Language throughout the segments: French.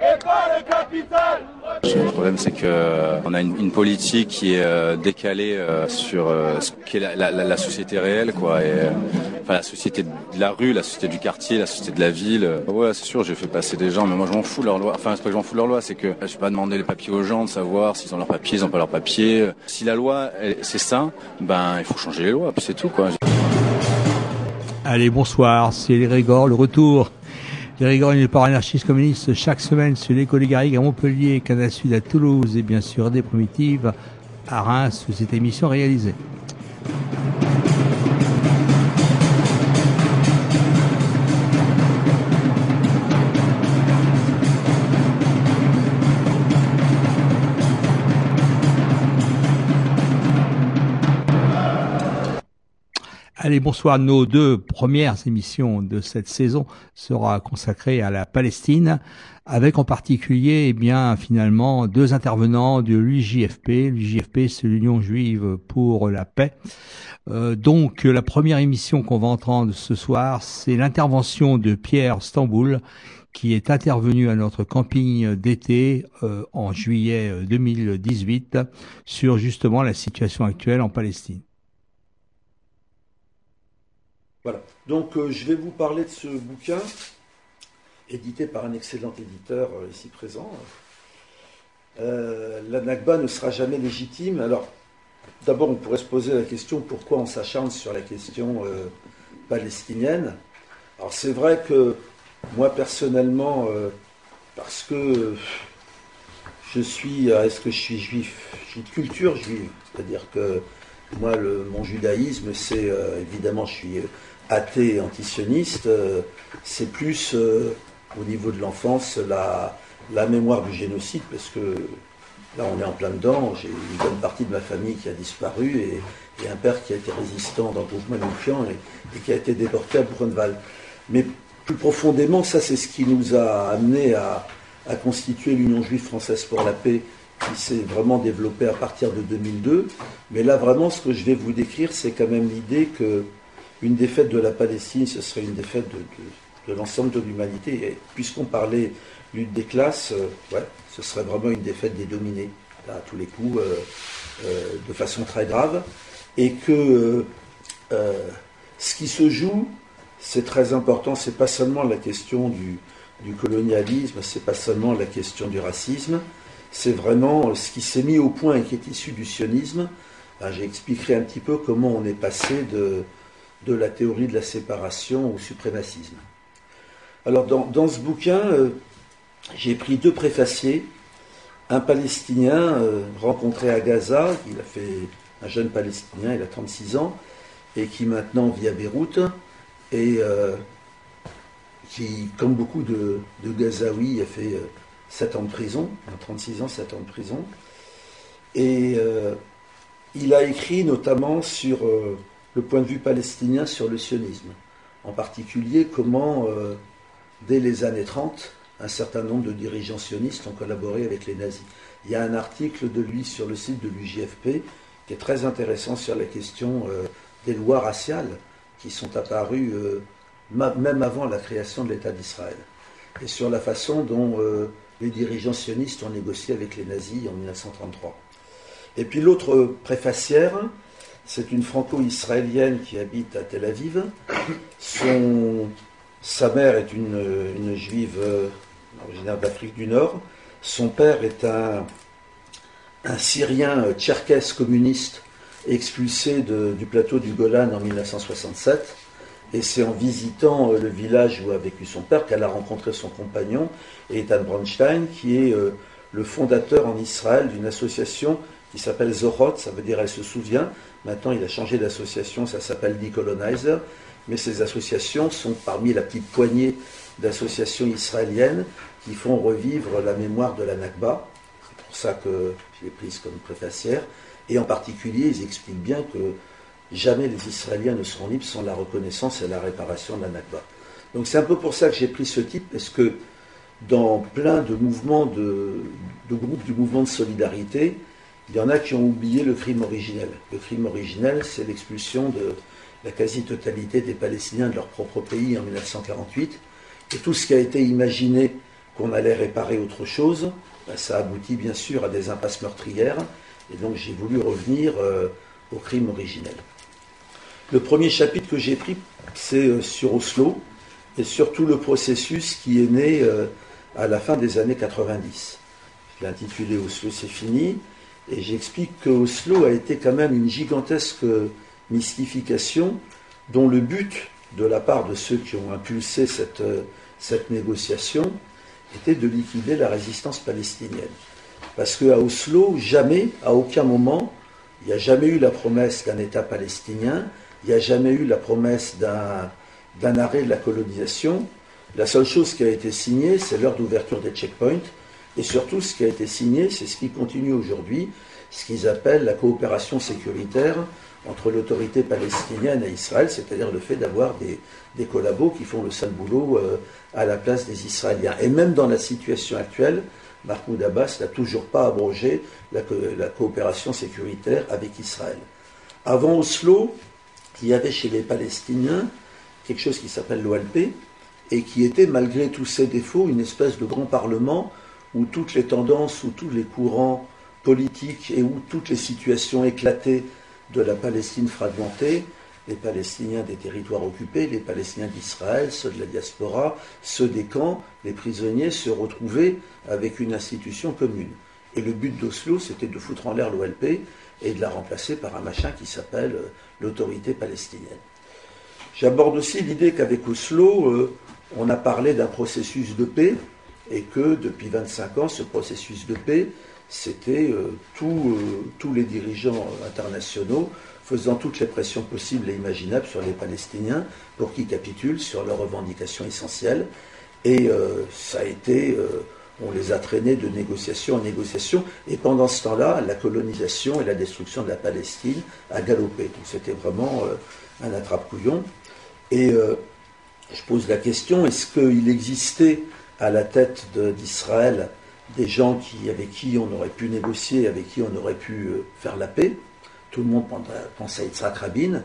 et pas le capital. Le problème, c'est que on a une, politique qui est euh, décalée euh, sur euh, ce qu'est la, société réelle, quoi. Euh, enfin, la société de la rue, la société du quartier, la société de la ville. Ouais, c'est sûr, j'ai fait passer des gens, mais moi, je m'en fous de leur loi. Enfin, c'est pas que je m'en fous de leur loi, c'est que je vais pas demander les papiers aux gens de savoir s'ils ont leurs papiers, ils ont pas leurs papiers. Si la loi, c'est ça, ben, il faut changer les lois, puis c'est tout, quoi. Allez, bonsoir, c'est les le retour Thierry Gorin, le anarchiste communiste, chaque semaine sur l'école des à Montpellier, Canal Sud à Toulouse et bien sûr des primitives à Reims où cette émission réalisée. Allez, bonsoir. Nos deux premières émissions de cette saison sera consacrée à la Palestine, avec en particulier, eh bien, finalement, deux intervenants de l'UJFP. L'UJFP, c'est l'Union juive pour la paix. Euh, donc, la première émission qu'on va entendre ce soir, c'est l'intervention de Pierre Stamboul, qui est intervenu à notre camping d'été euh, en juillet 2018 sur justement la situation actuelle en Palestine. Voilà. Donc euh, je vais vous parler de ce bouquin, édité par un excellent éditeur euh, ici présent. Euh, la Nakba ne sera jamais légitime. Alors, d'abord, on pourrait se poser la question pourquoi on s'acharne sur la question palestinienne? Alors, c'est vrai que moi, personnellement, parce que je suis, est-ce que je suis juif? Je suis de culture juive. C'est-à-dire que moi, mon judaïsme, c'est évidemment, je suis athée et antisioniste, euh, c'est plus euh, au niveau de l'enfance la, mémoire du génocide, parce que là on est en plein dedans, j'ai une bonne partie de ma famille qui a disparu et, un père qui a été résistant dans le groupe Manouchian et, et, qui a été déporté à Brunval. Mais plus profondément, ça c'est ce qui nous a amené à constituer l'Union juive française pour la paix qui s'est vraiment développée à partir de 2002. Mais là vraiment ce que je vais vous décrire, c'est quand même l'idée que une défaite de la Palestine, ce serait une défaite de, l'ensemble de l'humanité. Et puisqu'on parlait lutte des classes, euh, ouais, ce serait vraiment une défaite des dominés, là, à tous les coups, euh, euh, de façon très grave. Et que ce qui se joue, c'est très important, c'est pas seulement la question du, du colonialisme, c'est pas seulement la question du racisme, c'est vraiment ce qui s'est mis au point et qui est issu du sionisme. J'expliquerai un petit peu comment on est passé de, la théorie de la séparation au suprémacisme. Alors dans, dans ce bouquin, euh, j'ai pris deux préfaciers, un Palestinien euh, rencontré à Gaza, il a fait un jeune Palestinien, il a 36 ans, et qui maintenant vit à Beyrouth, et euh, qui, comme beaucoup de, de Gazaouis, a fait 7 ans de prison, 36 ans, 7 ans de prison, et euh, il a écrit notamment sur le point de vue palestinien sur le sionisme. En particulier, comment, euh, dès les années 30, un certain nombre de dirigeants sionistes ont collaboré avec les nazis. Il y a un article de lui sur le site de l'UJFP qui est très intéressant sur la question euh, des lois raciales qui sont apparues euh, même avant la création de l'État d'Israël. Et sur la façon dont euh, les dirigeants sionistes ont négocié avec les nazis en 1933. Et puis l'autre préfacière, c'est une franco-israélienne qui habite à Tel Aviv. Son, sa mère est une, une juive euh, originaire d'Afrique du Nord. Son père est un, un Syrien euh, tcherkesse communiste expulsé du plateau du Golan en 1967. Et c'est en visitant euh, le village où a vécu son père qu'elle a rencontré son compagnon, Ethan Bronstein, qui est le fondateur en Israël d'une association qui s'appelle Zohot, ça veut dire elle se souvient. Maintenant, il a changé d'association, ça s'appelle Decolonizer. Mais ces associations sont parmi la petite poignée d'associations israéliennes qui font revivre la mémoire de la Nakba. C'est pour ça que je l'ai prise comme préfacière. Et en particulier, ils expliquent bien que jamais les Israéliens ne seront libres sans la reconnaissance et la réparation de la Nakba. Donc c'est un peu pour ça que j'ai pris ce titre, parce que dans plein de mouvements de, de groupes du mouvement de solidarité, il y en a qui ont oublié le crime originel. Le crime originel, c'est l'expulsion de la quasi-totalité des Palestiniens de leur propre pays en 1948. Et tout ce qui a été imaginé qu'on allait réparer autre chose, ben, ça aboutit bien sûr à des impasses meurtrières. Et donc j'ai voulu revenir euh, au crime originel. Le premier chapitre que j'ai pris, c'est euh, sur Oslo, et surtout le processus qui est né euh, à la fin des années 90. Je l'ai intitulé Oslo, c'est fini. Et j'explique que Oslo a été quand même une gigantesque mystification dont le but de la part de ceux qui ont impulsé cette, cette négociation était de liquider la résistance palestinienne. Parce qu'à Oslo, jamais, à aucun moment, il n'y a jamais eu la promesse d'un État palestinien, il n'y a jamais eu la promesse d'un arrêt de la colonisation. La seule chose qui a été signée, c'est l'heure d'ouverture des checkpoints. Et surtout, ce qui a été signé, c'est ce qui continue aujourd'hui, ce qu'ils appellent la coopération sécuritaire entre l'autorité palestinienne et Israël, c'est-à-dire le fait d'avoir des, collabos qui font le sale boulot euh, à la place des Israéliens. Et même dans la situation actuelle, Mahmoud Abbas n'a toujours pas abrogé la, la, coopération sécuritaire avec Israël. Avant Oslo, il y avait chez les Palestiniens quelque chose qui s'appelle l'OLP, et qui était, malgré tous ses défauts, une espèce de grand parlement où toutes les tendances, où tous les courants politiques et où toutes les situations éclatées de la Palestine fragmentée, les Palestiniens des territoires occupés, les Palestiniens d'Israël, ceux de la diaspora, ceux des camps, les prisonniers se retrouvaient avec une institution commune. Et le but d'Oslo, c'était de foutre en l'air l'OLP et de la remplacer par un machin qui s'appelle euh, l'autorité palestinienne. J'aborde aussi l'idée qu'avec Oslo, euh, on a parlé d'un processus de paix et que depuis 25 ans, ce processus de paix, c'était euh, tous les dirigeants internationaux faisant toutes les pressions possibles et imaginables sur les Palestiniens pour qu'ils capitulent sur leurs revendications essentielles. Et ça a été, on les a traînés de négociation en négociation. Et pendant ce temps-là, la colonisation et la destruction de la Palestine a galopé. Donc c'était vraiment euh, un attrape-couillon. Et je pose la question, est-ce qu'il existait à la tête d'Israël des gens qui, avec qui on aurait pu négocier, avec qui on aurait pu faire la paix? Tout le monde pense à Yitzhak Rabin.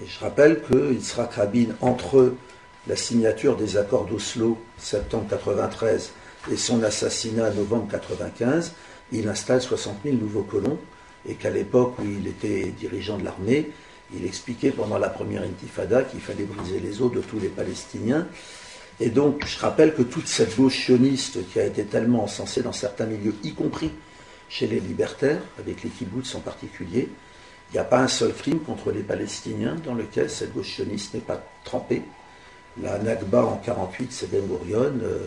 Et je rappelle que Yitzhak Rabin, entre la signature des accords d'Oslo, septembre 93, et son assassinat, novembre 95, il installe 60 000 nouveaux colons, et qu'à l'époque où il était dirigeant de l'armée, il expliquait pendant la première intifada qu'il fallait briser les os de tous les Palestiniens. Et donc, je rappelle que toute cette gauche sioniste qui a été tellement encensée dans certains milieux, y compris chez les libertaires, avec les kibbutz en particulier, il n'y a pas un seul crime contre les Palestiniens dans lequel cette gauche sioniste n'est pas trempée. La Nakba en 1948, c'est Ben Gurion. Euh,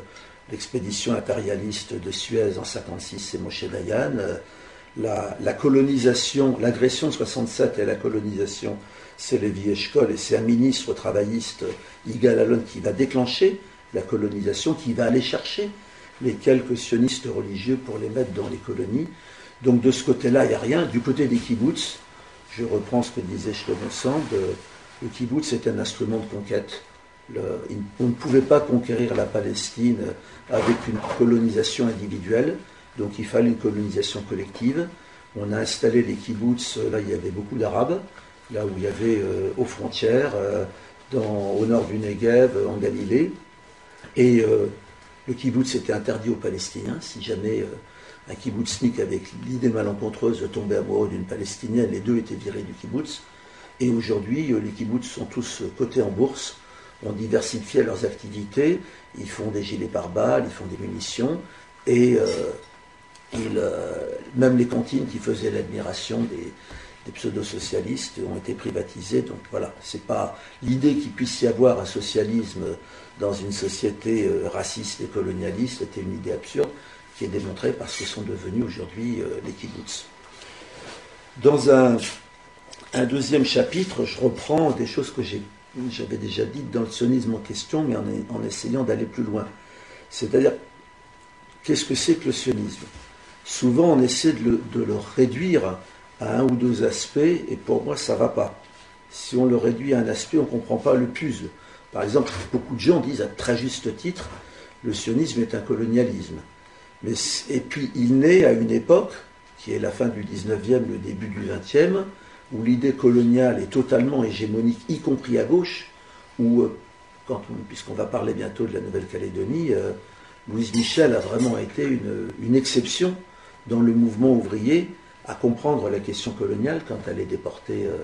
l'expédition impérialiste de Suez en 1956, c'est Moshe Dayan. Euh, la, colonisation, l'agression de 67 et la colonisation, c'est Lévi Eshkol et c'est un ministre travailliste, Yigal Alon, qui va déclencher la colonisation, qui va aller chercher les quelques sionistes religieux pour les mettre dans les colonies. Donc de ce côté-là, il n'y a rien. Du côté des kibbutz, je reprends ce que disait Shlomo Sand, le kibbutz est un instrument de conquête. On ne pouvait pas conquérir la Palestine avec une colonisation individuelle, donc il fallait une colonisation collective. On a installé les kibbutz, là il y avait beaucoup d'Arabes, là où il y avait euh, aux frontières, euh, au nord du Negev, en Galilée. Et euh, le kibbutz était interdit aux Palestiniens, si jamais un kibbutznik avec l'idée malencontreuse de tomber amoureux d'une palestinienne, les deux étaient virés du kibbutz. Et aujourd'hui, euh, les kibbutz sont tous euh, cotés en bourse, ont diversifié leurs activités, ils font des gilets pare-balles, ils font des munitions, et euh, même les cantines qui faisaient l'admiration des, pseudo-socialistes ont été privatisées. Donc voilà, c'est pas l'idée qu'il puisse y avoir un socialisme dans une société raciste et colonialiste était une idée absurde qui est démontré par ce que sont devenus aujourd'hui euh, les kibbutz. Dans un, deuxième chapitre, je reprends des choses que j'avais déjà dites dans le sionisme en question, mais en, essayant d'aller plus loin. C'est-à-dire, qu'est-ce que c'est que le sionisme? Souvent, on essaie de le, de le, réduire à un ou deux aspects, et pour moi, ça ne va pas. Si on le réduit à un aspect, on ne comprend pas le puzzle. Par exemple, beaucoup de gens disent à très juste titre, le sionisme est un colonialisme. Mais, et puis, il naît à une époque, qui est la fin du 19e, le début du 20e, où l'idée coloniale est totalement hégémonique, y compris à gauche, où, euh, puisqu'on va parler bientôt de la Nouvelle-Calédonie, euh, Louise Michel a vraiment été une, exception dans le mouvement ouvrier à comprendre la question coloniale quand elle est déportée euh,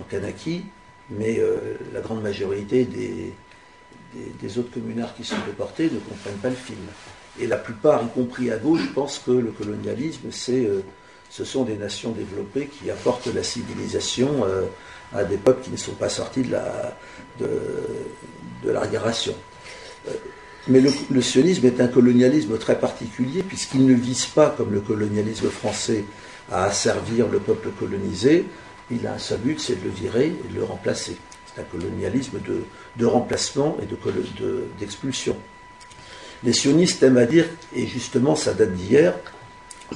en Kanaki, mais la grande majorité des, des, autres communards qui sont déportés ne comprennent pas le film. Et la plupart, y compris à gauche, pensent que le colonialisme, c'est, ce sont des nations développées qui apportent la civilisation euh, à des peuples qui ne sont pas sortis de, la, de, l'arriération. Mais le, sionisme est un colonialisme très particulier puisqu'il ne vise pas, comme le colonialisme français, à asservir le peuple colonisé. Il a un seul but, c'est de le virer et de le remplacer. C'est un colonialisme de, remplacement et de, d'expulsion. Les sionistes aiment à dire, et justement ça date d'hier,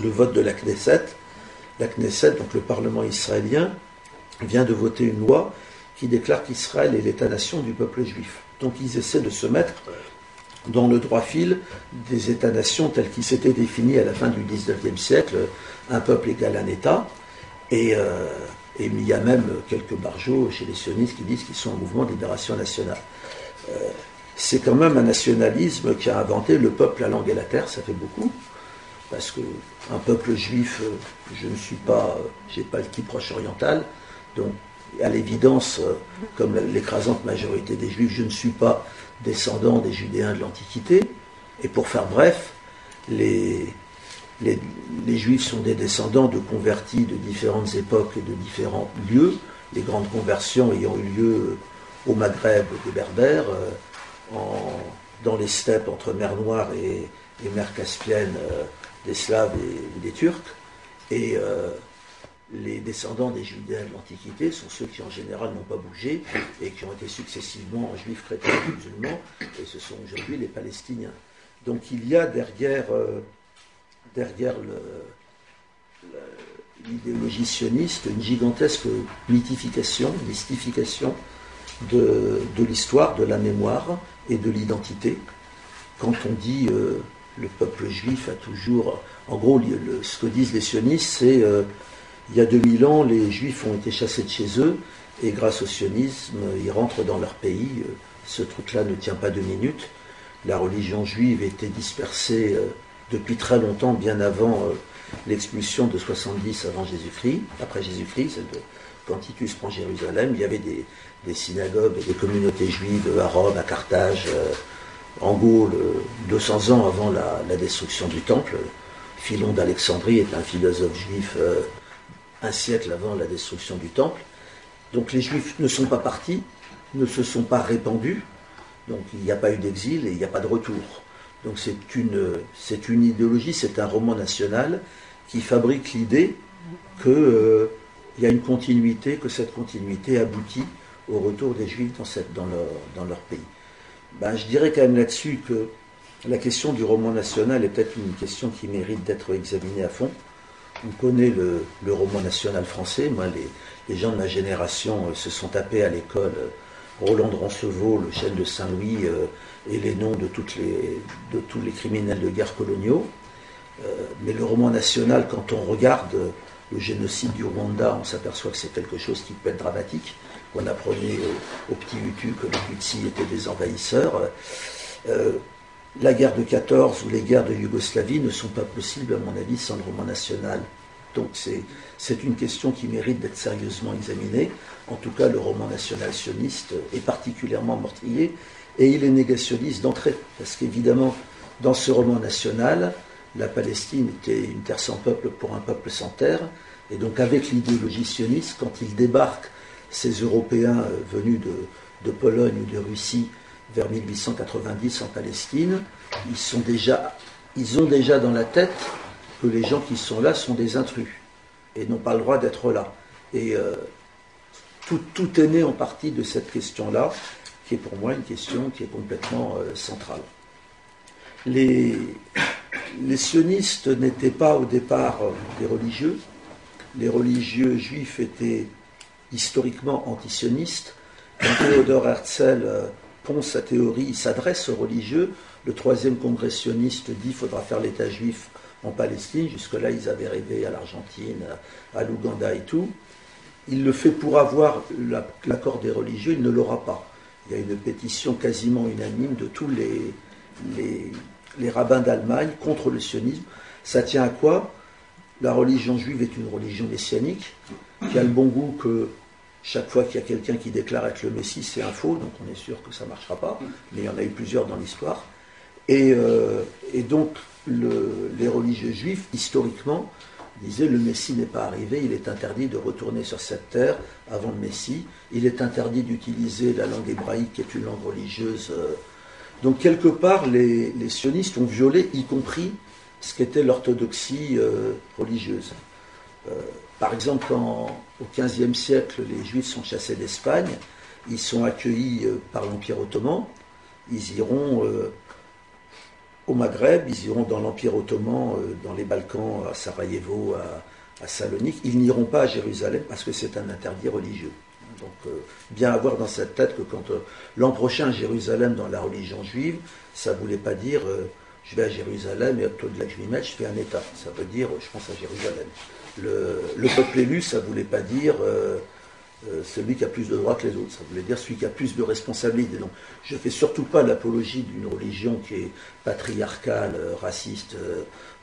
le vote de la Knesset. La Knesset, donc le Parlement israélien, vient de voter une loi qui déclare qu'Israël est l'État-nation du peuple juif. Donc ils essaient de se mettre dans le droit fil des États-nations tels qu'ils s'étaient définis à la fin du XIXe siècle, un peuple égal à un État. Et, euh, et, il y a même quelques barjots chez les sionistes qui disent qu'ils sont un mouvement de libération nationale. Euh, c'est quand même un nationalisme qui a inventé le peuple, la langue et la terre, ça fait beaucoup. Parce que un peuple juif, je ne suis pas, j'ai pas le type proche-oriental, donc à l'évidence, comme l'écrasante majorité des juifs, je ne suis pas descendant des Judéens de l'Antiquité. Et pour faire bref, les, Juifs sont des descendants de convertis de différentes époques et de différents lieux, les grandes conversions ayant eu lieu au Maghreb des Berbères, dans les steppes entre mer Noire et, mer Caspienne euh, des Slaves et, des Turcs. Et euh, les descendants des Judéens de l'Antiquité sont ceux qui en général n'ont pas bougé et qui ont été successivement juifs, chrétiens musulmans, et ce sont aujourd'hui les Palestiniens. Donc il y a derrière, euh, derrière l'idéologie sioniste une gigantesque mythification, mystification de, de l'histoire, de la mémoire et de l'identité. Quand on dit euh, le peuple juif a toujours... En gros, ce que disent les sionistes, c'est... Euh, il y a 2000 ans, les Juifs ont été chassés de chez eux, et grâce au sionisme, ils rentrent dans leur pays. Ce truc-là ne tient pas deux minutes. La religion juive était dispersée depuis très longtemps, bien avant l'expulsion de 70 avant Jésus-Christ, après Jésus-Christ, quand Titus prend Jérusalem, il y avait des, synagogues et des communautés juives à Rome, à Carthage, en Gaule, 200 ans avant la, destruction du temple. Philon d'Alexandrie est un philosophe juif un siècle avant la destruction du temple. Donc les juifs ne sont pas partis, ne se sont pas répandus, donc il n'y a pas eu d'exil et il n'y a pas de retour. Donc c'est une, c'est une idéologie, c'est un roman national qui fabrique l'idée qu'il euh, y a une continuité, que cette continuité aboutit au retour des juifs dans, leur, dans leur pays. Ben, je dirais quand même là-dessus que la question du roman national est peut-être une question qui mérite d'être examinée à fond on connaît le, le, roman national français. Moi, les, les, gens de ma génération euh, se sont tapés à l'école euh, Roland de Roncevaux, le chêne de Saint-Louis euh, et les noms de, toutes les, de, tous les criminels de guerre coloniaux. Mais le roman national, quand on regarde le génocide du Rwanda, on s'aperçoit que c'est quelque chose qui peut être dramatique. On apprenait au, au petit Hutu que les Tutsis étaient des envahisseurs. Euh, la guerre de 14 ou les guerres de Yougoslavie ne sont pas possibles, à mon avis, sans le roman national. Donc c'est une question qui mérite d'être sérieusement examinée. En tout cas, le roman national sioniste est particulièrement mortier et il est négationniste d'entrée. Parce qu'évidemment, dans ce roman national, la Palestine était une terre sans peuple pour un peuple sans terre. Et donc avec l'idéologie sioniste, quand il débarque ces Européens venus de, de Pologne ou de Russie vers 1890 en Palestine, ils, sont déjà, ils ont déjà dans la tête que les gens qui sont là sont des intrus. et n'ont pas le droit d'être là. Et euh, tout, tout, est né en partie de cette question-là, qui est pour moi une question qui est complètement euh, centrale. Les, les sionistes n'étaient pas au départ euh, des religieux. Les religieux juifs étaient historiquement antisionistes. Quand Theodor Herzl pond sa théorie, il s'adresse aux religieux. Le troisième congressionniste dit qu'il faudra faire l'État juif en Palestine. Jusque-là, ils avaient rêvé à l'Argentine, à l'Ouganda et tout. Il le fait pour avoir l'accord des religieux, il ne l'aura pas. Il y a une pétition quasiment unanime de tous les, les rabbins d'Allemagne contre le sionisme. Ça tient à quoi? La religion juive est une religion messianique, qui a le bon goût que chaque fois qu'il y a quelqu'un qui déclare être le Messie, c'est un faux, donc on est sûr que ça ne marchera pas, mais il y en a eu plusieurs dans l'histoire. Et, euh, et, donc, le, les religieux juifs, historiquement, disaient le Messie n'est pas arrivé, il est interdit de retourner sur cette terre avant le Messie, il est interdit d'utiliser la langue hébraïque, qui est une langue religieuse. Euh. Donc, quelque part, les, les, sionistes ont violé, y compris ce qu'était l'orthodoxie euh, religieuse. Euh, par exemple, quand au XVe siècle, les Juifs sont chassés d'Espagne, ils sont accueillis euh, par l'Empire ottoman, ils iront euh, au Maghreb, ils iront dans l'Empire ottoman, dans les Balkans, à Sarajevo, à, Salonique, ils n'iront pas à Jérusalem parce que c'est un interdit religieux. Donc, bien avoir dans cette tête que quand l'an prochain Jérusalem dans la religion juive, ça ne voulait pas dire je vais à Jérusalem et au-delà que je m'y mette, je fais un État. Ça veut dire je pense à Jérusalem le, peuple élu, ça ne voulait pas dire euh, euh, celui qui a plus de droits que les autres, ça voulait dire celui qui a plus de responsabilités. Donc, je ne fais surtout pas l'apologie d'une religion qui est patriarcale, euh, raciste,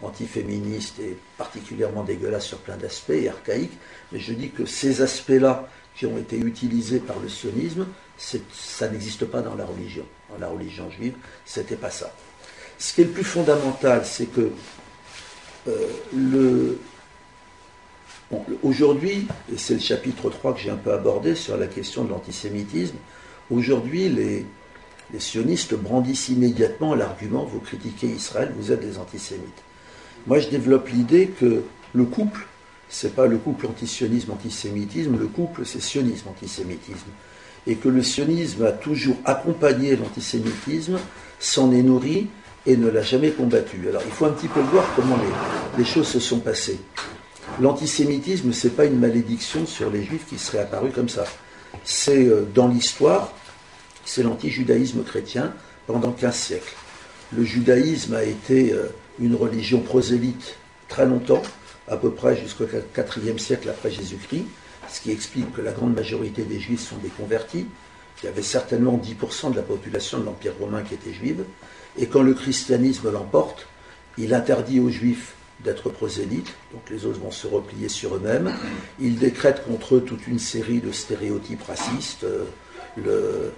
antiféministe et particulièrement dégueulasse sur plein d'aspects et archaïque, mais je dis que ces aspects-là qui ont été utilisés par le sionisme, ça n'existe pas dans la religion. Dans la religion juive, c'était pas ça. Ce qui est le plus fondamental, c'est que le, aujourd'hui, et c'est le chapitre 3 que j'ai un peu abordé sur la question de l'antisémitisme, aujourd'hui les, sionistes brandissent immédiatement l'argument vous critiquez Israël, vous êtes des antisémites. Moi je développe l'idée que le couple, c'est pas le couple antisionisme-antisémitisme, le couple c'est sionisme-antisémitisme. Et que le sionisme a toujours accompagné l'antisémitisme, s'en est nourri et ne l'a jamais combattu. Alors il faut un petit peu voir comment les choses se sont passées. L'antisémitisme, ce n'est pas une malédiction sur les juifs qui serait apparu comme ça. C'est euh, dans l'histoire, c'est l'antijudaïsme chrétien pendant 15 siècles. Le judaïsme a été euh, une religion prosélyte très longtemps, à peu près jusqu'au 4e siècle après Jésus-Christ, ce qui explique que la grande majorité des juifs sont des convertis. Il y avait certainement 10% de la population de l'Empire romain qui était juive. Et quand le christianisme l'emporte, il interdit aux juifs d'être prosélytes, donc les autres vont se replier sur eux-mêmes. Ils décrètent contre eux toute une série de stéréotypes racistes, euh,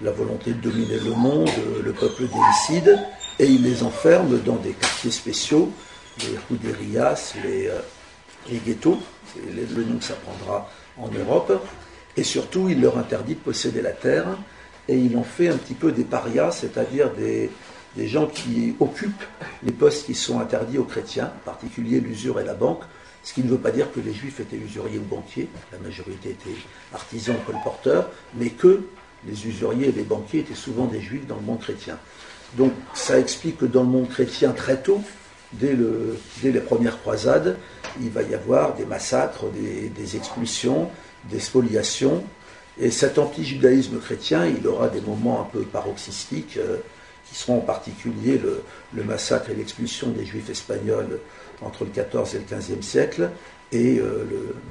la volonté de dominer le monde, euh, le peuple déicide, et ils les enferment dans des quartiers spéciaux, les Ruderias, les, euh, les ghettos, c'est le nom que ça prendra en Europe, et surtout il leur interdit de posséder la terre, et il en fait un petit peu des parias, c'est-à-dire des, des gens qui occupent les postes qui sont interdits aux chrétiens, en particulier l'usure et la banque, ce qui ne veut pas dire que les juifs étaient usuriers ou banquiers, la majorité était artisans ou colporteurs, mais que les usuriers et les banquiers étaient souvent des juifs dans le monde chrétien. Donc ça explique que dans le monde chrétien, très tôt, dès les premières croisades, il va y avoir des massacres, des, expulsions, des spoliations, et cet anti-judaïsme chrétien, il aura des moments un peu paroxystiques. Euh, qui seront en particulier le, massacre et l'expulsion des juifs espagnols entre le XIVe et le XVe siècle, et euh,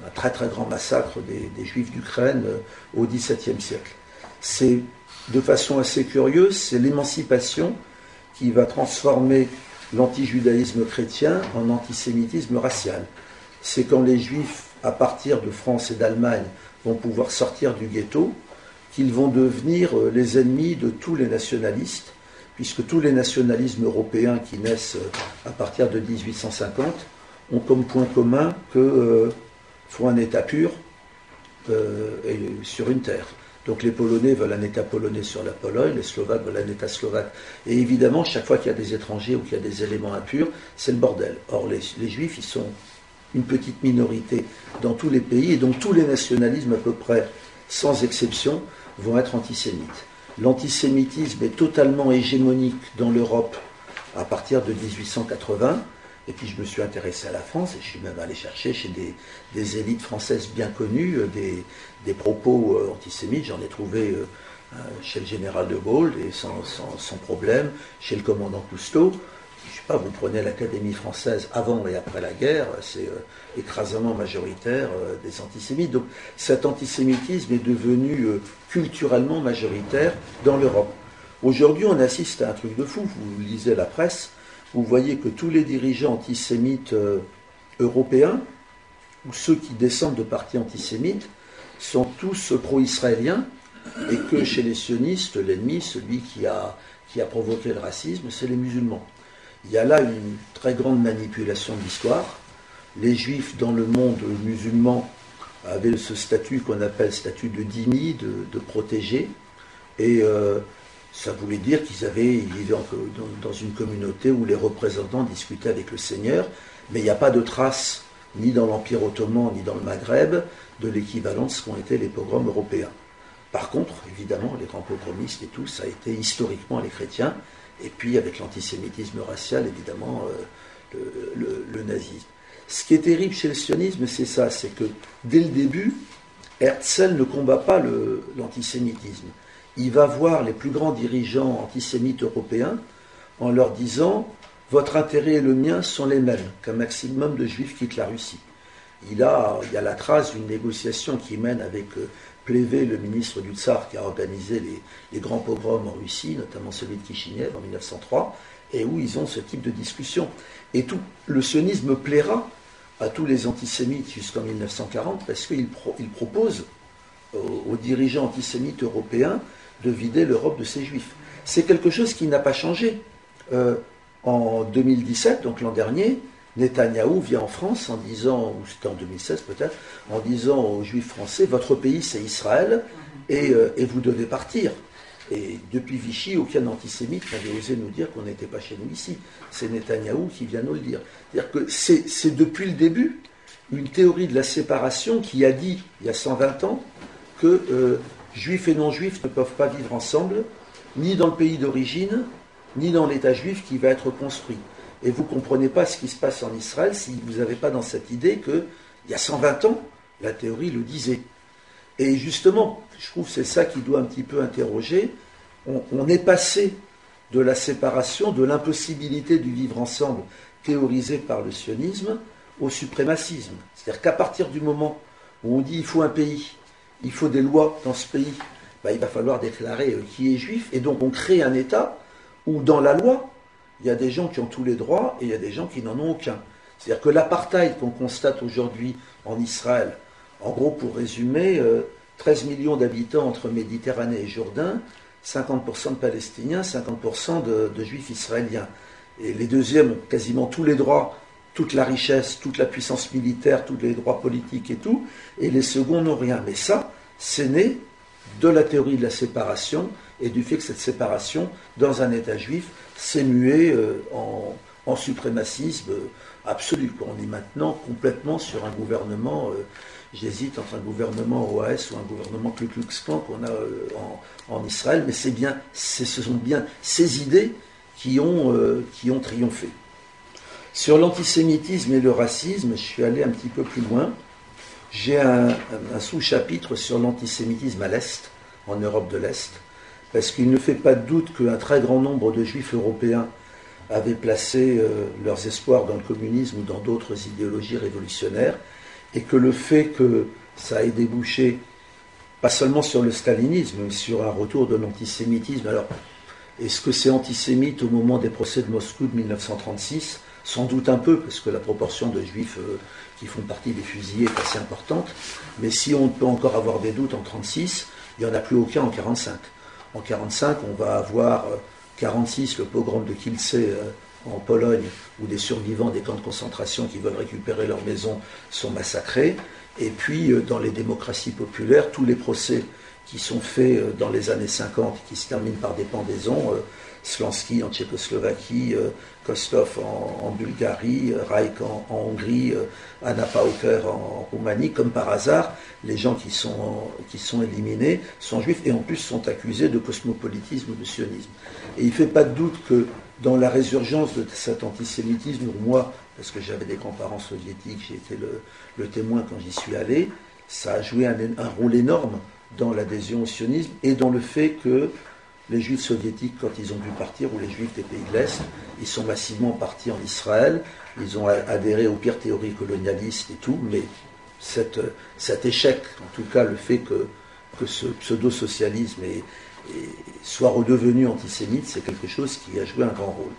un très très grand massacre des, juifs d'Ukraine euh, au XVIIe siècle. C'est de façon assez curieuse, c'est l'émancipation qui va transformer l'antijudaïsme chrétien en antisémitisme racial. C'est quand les juifs, à partir de France et d'Allemagne, vont pouvoir sortir du ghetto, qu'ils vont devenir euh, les ennemis de tous les nationalistes puisque tous les nationalismes européens qui naissent euh, à partir de 1850 ont comme point commun qu'il euh, faut un État pur euh, sur une terre. Donc les Polonais veulent un État polonais sur la Pologne, les Slovaques veulent un État slovaque. Et évidemment, chaque fois qu'il y a des étrangers ou qu'il y a des éléments impurs, c'est le bordel. Or, les, Juifs, ils sont une petite minorité dans tous les pays, et donc tous les nationalismes à peu près, sans exception, vont être antisémites. L'antisémitisme est totalement hégémonique dans l'Europe à partir de 1880. Et puis je me suis intéressé à la France et je suis même allé chercher chez des, élites françaises bien connues euh, des, propos euh, antisémites. J'en ai trouvé euh, chez le général de Gaulle et sans, problème, chez le commandant Cousteau. Je sais pas, vous prenez l'Académie française avant et après la guerre, c'est écrasement majoritaire des antisémites. Donc cet antisémitisme est devenu culturellement majoritaire dans l'Europe. Aujourd'hui, on assiste à un truc de fou. Vous lisez la presse, vous voyez que tous les dirigeants antisémites euh, européens, ou ceux qui descendent de partis antisémites, sont tous pro-israéliens, et que chez les sionistes, l'ennemi, celui qui a, qui a provoqué le racisme, c'est les musulmans. Il y a là une très grande manipulation de l'histoire. Les juifs dans le monde musulman avaient ce statut qu'on appelle statut de dhimmi, de, de protégé, et euh, ça voulait dire qu'ils avaient, ils vivaient dans, une communauté où les représentants discutaient avec le Seigneur, mais il n'y a pas de trace, ni dans l'Empire ottoman, ni dans le Maghreb, de l'équivalent de ce qu'ont été les pogroms européens. Par contre, évidemment, les grands pogromistes et tout, ça a été historiquement les chrétiens, et puis avec l'antisémitisme racial, évidemment, euh, le, nazisme. Ce qui est terrible chez le sionisme, c'est ça, c'est que dès le début, Herzl ne combat pas l'antisémitisme il va voir les plus grands dirigeants antisémites européens en leur disant Votre intérêt et le mien sont les mêmes, qu'un maximum de juifs quittent la Russie. Il, a, il y a la trace d'une négociation qui mène avec euh, Plévé, le ministre du Tsar, qui a organisé les, grands pogroms en Russie, notamment celui de Kishinev en 1903, et où ils ont ce type de discussion. Et tout le sionisme plaira à tous les antisémites jusqu'en 1940 parce qu'il il propose aux, dirigeants antisémites européens de vider l'Europe de ses juifs. C'est quelque chose qui n'a pas changé. Euh, en 2017, donc l'an dernier, Netanyahou vient en France en disant, ou c'était en 2016 peut-être, en disant aux juifs français, votre pays c'est Israël euh, et, vous devez partir. Et depuis Vichy, aucun antisémite n'avait osé nous dire qu'on n'était pas chez nous ici. C'est Netanyahou qui vient nous le dire. C'est-à-dire que c'est depuis le début une théorie de la séparation qui a dit, il y a 120 ans, que euh, juifs et non-juifs ne peuvent pas vivre ensemble, ni dans le pays d'origine, ni dans l'État juif qui va être construit. Et vous ne comprenez pas ce qui se passe en Israël si vous n'avez pas dans cette idée qu'il y a 120 ans, la théorie le disait. Et justement, je trouve que c'est ça qui doit un petit peu interroger. On, est passé de la séparation, de l'impossibilité du vivre ensemble théorisé par le sionisme, au suprémacisme. C'est-à-dire qu'à partir du moment où on dit il faut un pays, il faut des lois dans ce pays, bah, il va falloir déclarer euh, qui est juif. Et donc on crée un État où dans la loi, il y a des gens qui ont tous les droits et il y a des gens qui n'en ont aucun. C'est-à-dire que l'apartheid qu'on constate aujourd'hui en Israël, en gros pour résumer, 13 euh, millions d'habitants entre Méditerranée et Jourdain, 50% de Palestiniens, 50% de, de, Juifs israéliens. Et les deuxièmes ont quasiment tous les droits, toute la richesse, toute la puissance militaire, tous les droits politiques et tout, et les seconds n'ont rien. Mais ça, c'est né de la théorie de la séparation et du fait que cette séparation, dans un État juif, s'est muée euh, en, suprémacisme absolu. On est maintenant complètement sur un gouvernement, euh, j'hésite entre un gouvernement OAS ou un gouvernement Ku Klux Klan qu'on a euh, en, Israël, mais c'est bien, ce sont bien ces idées qui ont, qui ont triomphé. Sur l'antisémitisme et le racisme, je suis allé un petit peu plus loin. J'ai un, sous-chapitre sur l'antisémitisme à l'Est, en Europe de l'Est, parce qu'il ne fait pas de doute qu'un très grand nombre de juifs européens avaient placé euh, leurs espoirs dans le communisme ou dans d'autres idéologies révolutionnaires, et que le fait que ça ait débouché pas seulement sur le stalinisme, mais sur un retour de l'antisémitisme. Alors, est-ce que c'est antisémite au moment des procès de Moscou de 1936 Sans doute un peu, parce que la proportion de juifs euh, qui font partie des fusillés est assez importante. Mais si on peut encore avoir des doutes en 36, il n'y en a plus aucun en 45. En 45, on va avoir 46, euh, le pogrom de Kielce euh, en Pologne, où des survivants des camps de concentration qui veulent récupérer leur maison sont massacrés. Et puis, euh, dans les démocraties populaires, tous les procès qui sont faits euh, dans les années 50 qui se terminent par des pendaisons. Slansky en Tchécoslovaquie, Kostov en, Bulgarie, Reich en, Hongrie, Anna Pauker en, Roumanie. Comme par hasard, les gens qui sont, qui sont éliminés sont juifs et en plus sont accusés de cosmopolitisme ou de sionisme. Et il ne fait pas de doute que dans la résurgence de cet antisémitisme, moi, parce que j'avais des grands-parents soviétiques, j'ai été le, témoin quand j'y suis allé, ça a joué un, un rôle énorme dans l'adhésion au sionisme et dans le fait que les juifs soviétiques, quand ils ont dû partir, ou les juifs des pays de l'Est, ils sont massivement partis en Israël, ils ont adhéré aux pires théories colonialistes et tout, mais cet échec, en tout cas le fait que, ce pseudo-socialisme soit redevenu antisémite, c'est quelque chose qui a joué un grand rôle.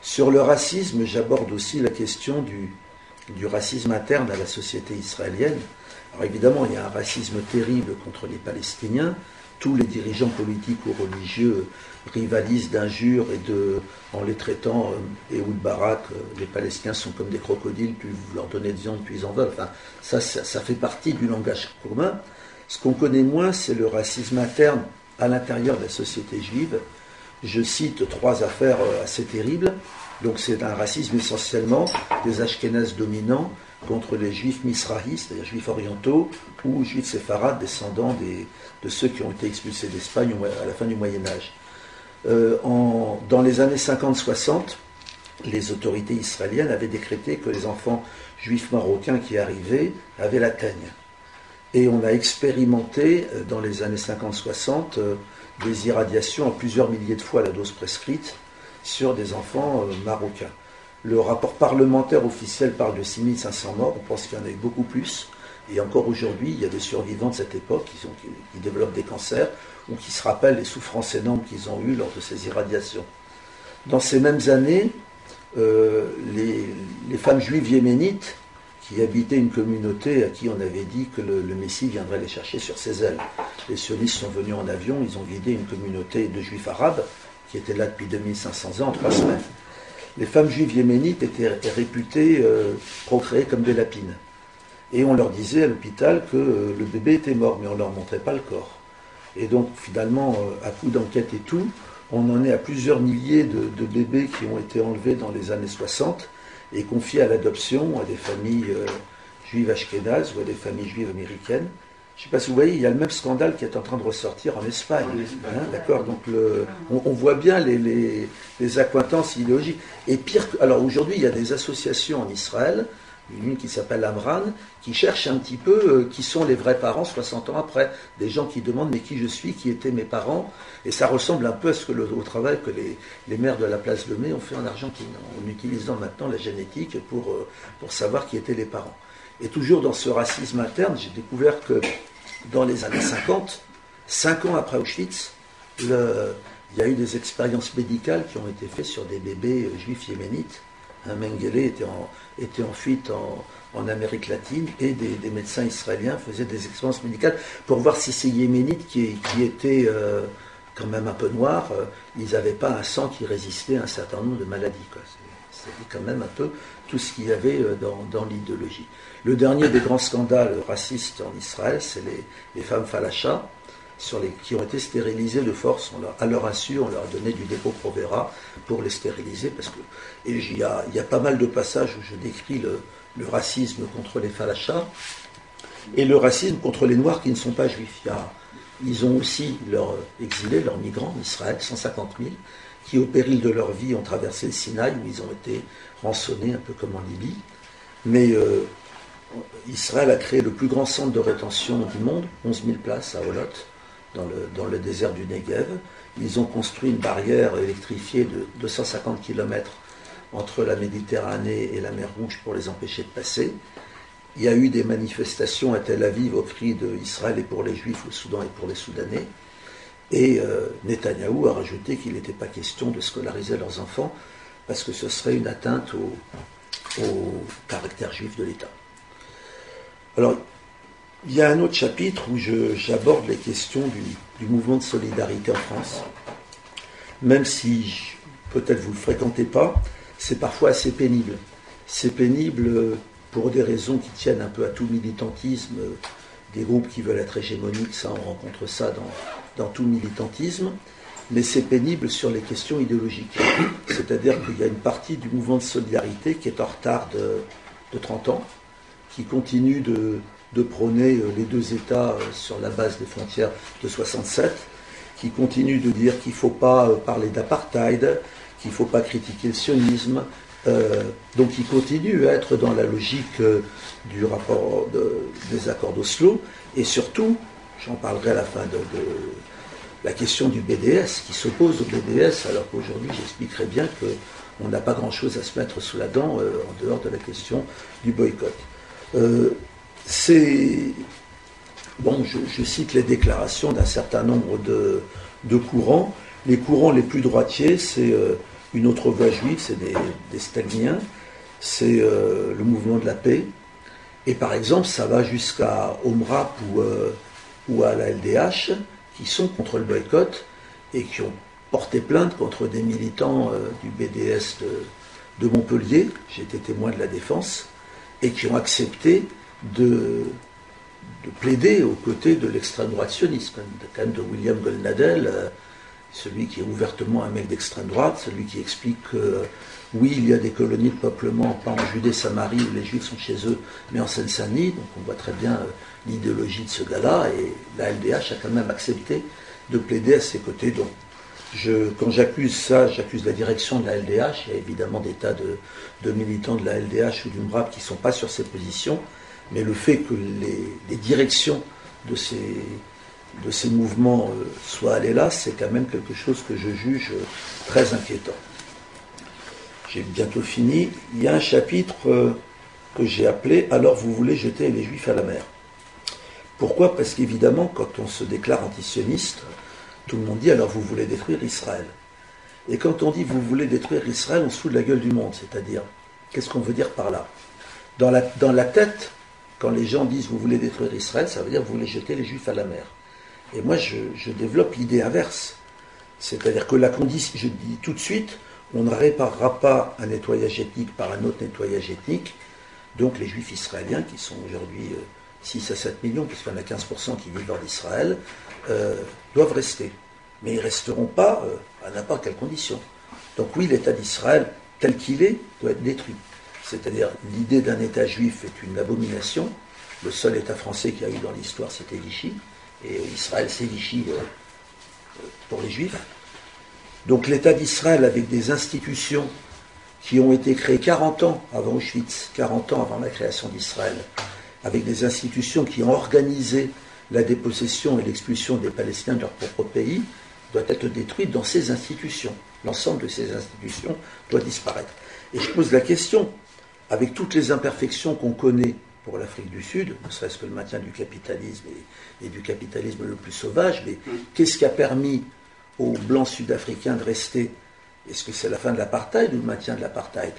Sur le racisme, j'aborde aussi la question du, du racisme interne à la société israélienne. Alors évidemment, il y a un racisme terrible contre les Palestiniens. Tous les dirigeants politiques ou religieux rivalisent d'injures et de, en les traitant, euh, et Barak, euh, les Palestiniens sont comme des crocodiles, vous leur donnez de viande, plus ils en veulent. Enfin, ça, ça, fait partie du langage commun. Ce qu'on connaît moins, c'est le racisme interne à l'intérieur de la société juive. Je cite trois affaires euh, assez terribles. Donc c'est un racisme essentiellement des Ashkénazes dominants contre les juifs misrahistes, c'est-à-dire juifs orientaux, ou juifs séfarades, descendants de ceux qui ont été expulsés d'Espagne à la fin du Moyen Âge. Euh, dans les années 50-60, les autorités israéliennes avaient décrété que les enfants juifs marocains qui arrivaient avaient la teigne. Et on a expérimenté euh, dans les années 50-60 euh, des irradiations à plusieurs milliers de fois la dose prescrite sur des enfants marocains. Le rapport parlementaire officiel parle de 6500 morts, on pense qu'il y en a eu beaucoup plus. Et encore aujourd'hui, il y a des survivants de cette époque qui, développent des cancers ou qui se rappellent les souffrances énormes qu'ils ont eues lors de ces irradiations. Dans ces mêmes années, euh, les, femmes juives yéménites qui habitaient une communauté à qui on avait dit que le, Messie viendrait les chercher sur ses ailes. Les sionistes sont venus en avion, ils ont guidé une communauté de juifs arabes qui était là depuis 2500 ans en trois semaines les femmes juives yéménites étaient réputées euh, procréer comme des lapines. Et on leur disait à l'hôpital que euh, le bébé était mort, mais on ne leur montrait pas le corps. Et donc finalement, euh, à coup d'enquête et tout, on en est à plusieurs milliers de, bébés qui ont été enlevés dans les années 60 et confiés à l'adoption à des familles juives ashkénazes ou à des familles juives américaines. Je ne sais pas si vous voyez, il y a le même scandale qui est en train de ressortir en Espagne. Hein, d'accord Donc on, voit bien les, accointances idéologiques. Et pire, alors aujourd'hui, il y a des associations en Israël, une qui s'appelle Amran, qui cherche un petit peu euh, qui sont les vrais parents 60 ans après. Des gens qui demandent mais qui je suis, qui étaient mes parents? Et ça ressemble un peu à ce que le, au travail que les, les maires de la place Lemay ont fait en Argentine, en utilisant maintenant la génétique pour, euh, pour savoir qui étaient les parents. Et toujours dans ce racisme interne, j'ai découvert que dans les années 50, cinq ans après Auschwitz, il y a eu des expériences médicales qui ont été faites sur des bébés euh, juifs yéménites. Un Mengele était en, était fuite en, Amérique latine et des, médecins israéliens faisaient des expériences médicales pour voir si ces yéménites qui, étaient euh, quand même un peu noirs, euh, ils n'avaient pas un sang qui résistait à un certain nombre de maladies. C'est quand même un peu tout ce qu'il y avait dans l'idéologie. Le dernier des grands scandales racistes en Israël, c'est les, femmes falachas sur les, qui ont été stérilisées de force. à leur insu, on leur a donné du dépôt provera pour les stériliser. Parce que, et il y, a, pas mal de passages où je décris le, racisme contre les falachas et le racisme contre les Noirs qui ne sont pas juifs. ils ont aussi leur exilés, leurs migrants en Israël, 150 000, qui au péril de leur vie ont traversé le Sinaï, où ils ont été rançonnés, un peu comme en Libye. Mais euh, Israël a créé le plus grand centre de rétention du monde, 11 000 places à Olot, dans le, désert du Negev. Ils ont construit une barrière électrifiée de 250 km entre la Méditerranée et la mer Rouge pour les empêcher de passer. Il y a eu des manifestations à Tel Aviv au cri d'Israël et pour les Juifs au Soudan et pour les Soudanais. Et euh, Netanyahou a rajouté qu'il n'était pas question de scolariser leurs enfants parce que ce serait une atteinte au caractère juif de l'État. Alors, il y a un autre chapitre où j'aborde les questions du, mouvement de solidarité en France. Même si peut-être vous ne le fréquentez pas, c'est parfois assez pénible. C'est pénible pour des raisons qui tiennent un peu à tout militantisme des groupes qui veulent être hégémoniques, ça on rencontre ça dans, dans tout militantisme, mais c'est pénible sur les questions idéologiques. C'est-à-dire qu'il y a une partie du mouvement de solidarité qui est en retard de, de 30 ans, qui continue de, de prôner euh, les deux États euh, sur la base des frontières de 67, qui continue de dire qu'il ne faut pas euh, parler d'apartheid, qu'il ne faut pas critiquer le sionisme. donc il continue à être dans la logique du rapport des accords d'Oslo, et surtout, j'en parlerai à la fin de, la question du BDS, qui s'oppose au BDS, alors qu'aujourd'hui j'expliquerai bien qu'on n'a pas grand-chose à se mettre sous la dent en dehors de la question du boycott c'est. Bon, je, cite les déclarations d'un certain nombre de, courants. Les courants les plus droitiers, c'est euh, une autre voie juive, c'est des, des c'est euh, le mouvement de la paix. Et par exemple, ça va jusqu'à Omrap euh, ou à la LDH, qui sont contre le boycott et qui ont porté plainte contre des militants du BDS de, de Montpellier, été témoin de la défense, et qui ont accepté de, plaider aux côtés de l'extrême droite sioniste, de William Goldnadel, euh, celui qui est ouvertement un mec d'extrême droite, celui qui explique que oui, il y a des colonies de peuplement, pas en Judée-Samarie où les Juifs sont chez eux, mais en Seine-Saint-Denis. Donc on voit très bien euh, l'idéologie de ce gars-là, et la LDH a quand même accepté de plaider à ses côtés. Donc quand j'accuse ça, j'accuse la direction de la LDH. Il y a évidemment des tas de, de militants de la LDH ou du MRAP qui ne sont pas sur ces positions mais le fait que les, directions de ces, de ces mouvements euh, soient allées là, c'est quand même quelque chose que je juge euh, très inquiétant. J'ai bientôt fini. Il y a un chapitre euh, que j'ai appelé Alors vous voulez jeter les juifs à la mer. Pourquoi? Parce qu'évidemment, quand on se déclare antisioniste, tout le monde dit alors vous voulez détruire Israël. Et quand on dit vous voulez détruire Israël, on se fout de la gueule du monde. C'est-à-dire, qu'est-ce qu'on veut dire par là? Dans la, tête quand les gens disent vous voulez détruire Israël, ça veut dire vous voulez jeter les Juifs à la mer. Et moi, je, développe l'idée inverse. C'est-à-dire que la condition, je dis tout de suite, on ne réparera pas un nettoyage ethnique par un autre nettoyage ethnique. Donc les Juifs israéliens, qui sont aujourd'hui 6 euh, à 7 millions, puisqu'il y en a 15% qui vivent hors d'Israël, euh, doivent rester. Mais ils ne resteront pas euh, à n'importe quelle condition. Donc oui, l'État d'Israël, tel qu'il est, doit être détruit c'est-à-dire l'idée d'un État juif est une abomination. Le seul État français qu'il y a eu dans l'histoire, c'était Vichy. Et Israël, c'est Vichy pour les Juifs. Donc l'État d'Israël, avec des institutions qui ont été créées 40 ans avant Auschwitz, 40 ans avant la création d'Israël, avec des institutions qui ont organisé la dépossession et l'expulsion des Palestiniens de leur propre pays, doit être détruit dans ces institutions. L'ensemble de ces institutions doit disparaître. Et je pose la question, avec toutes les imperfections qu'on connaît pour l'Afrique du Sud, ne serait-ce que le maintien du capitalisme et, du capitalisme le plus sauvage, mais mm. qu'est-ce qui a permis aux Blancs sud-africains de rester Est-ce que c'est la fin de l'apartheid ou le maintien de l'apartheid?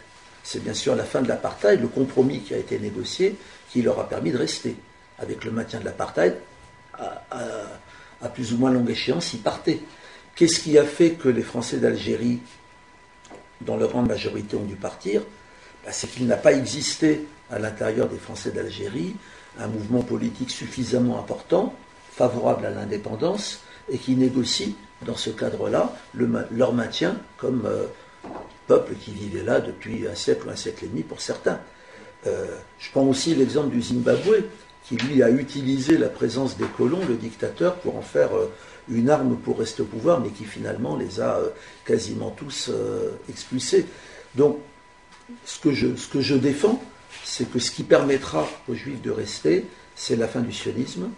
C'est bien sûr la fin de l'apartheid, le compromis qui a été négocié, qui leur a permis de rester. Avec le maintien de l'apartheid, à, plus ou moins longue échéance, ils partaient. Qu'est-ce qui a fait que les Français d'Algérie, dans leur grande majorité, ont dû partir? Bah, c'est qu'il n'a pas existé à l'intérieur des Français d'Algérie un mouvement politique suffisamment important, favorable à l'indépendance, et qui négocie dans ce cadre-là leur maintien comme euh, peuple qui vivait là depuis un siècle ou un siècle et demi pour certains. Euh, je prends aussi l'exemple du Zimbabwe, qui lui a utilisé la présence des colons, le dictateur, pour en faire euh, une arme pour rester au pouvoir, mais qui finalement les a quasiment tous expulsés. Donc ce que je, ce que je défends, c'est que ce qui permettra aux juifs de rester, c'est la fin du sionisme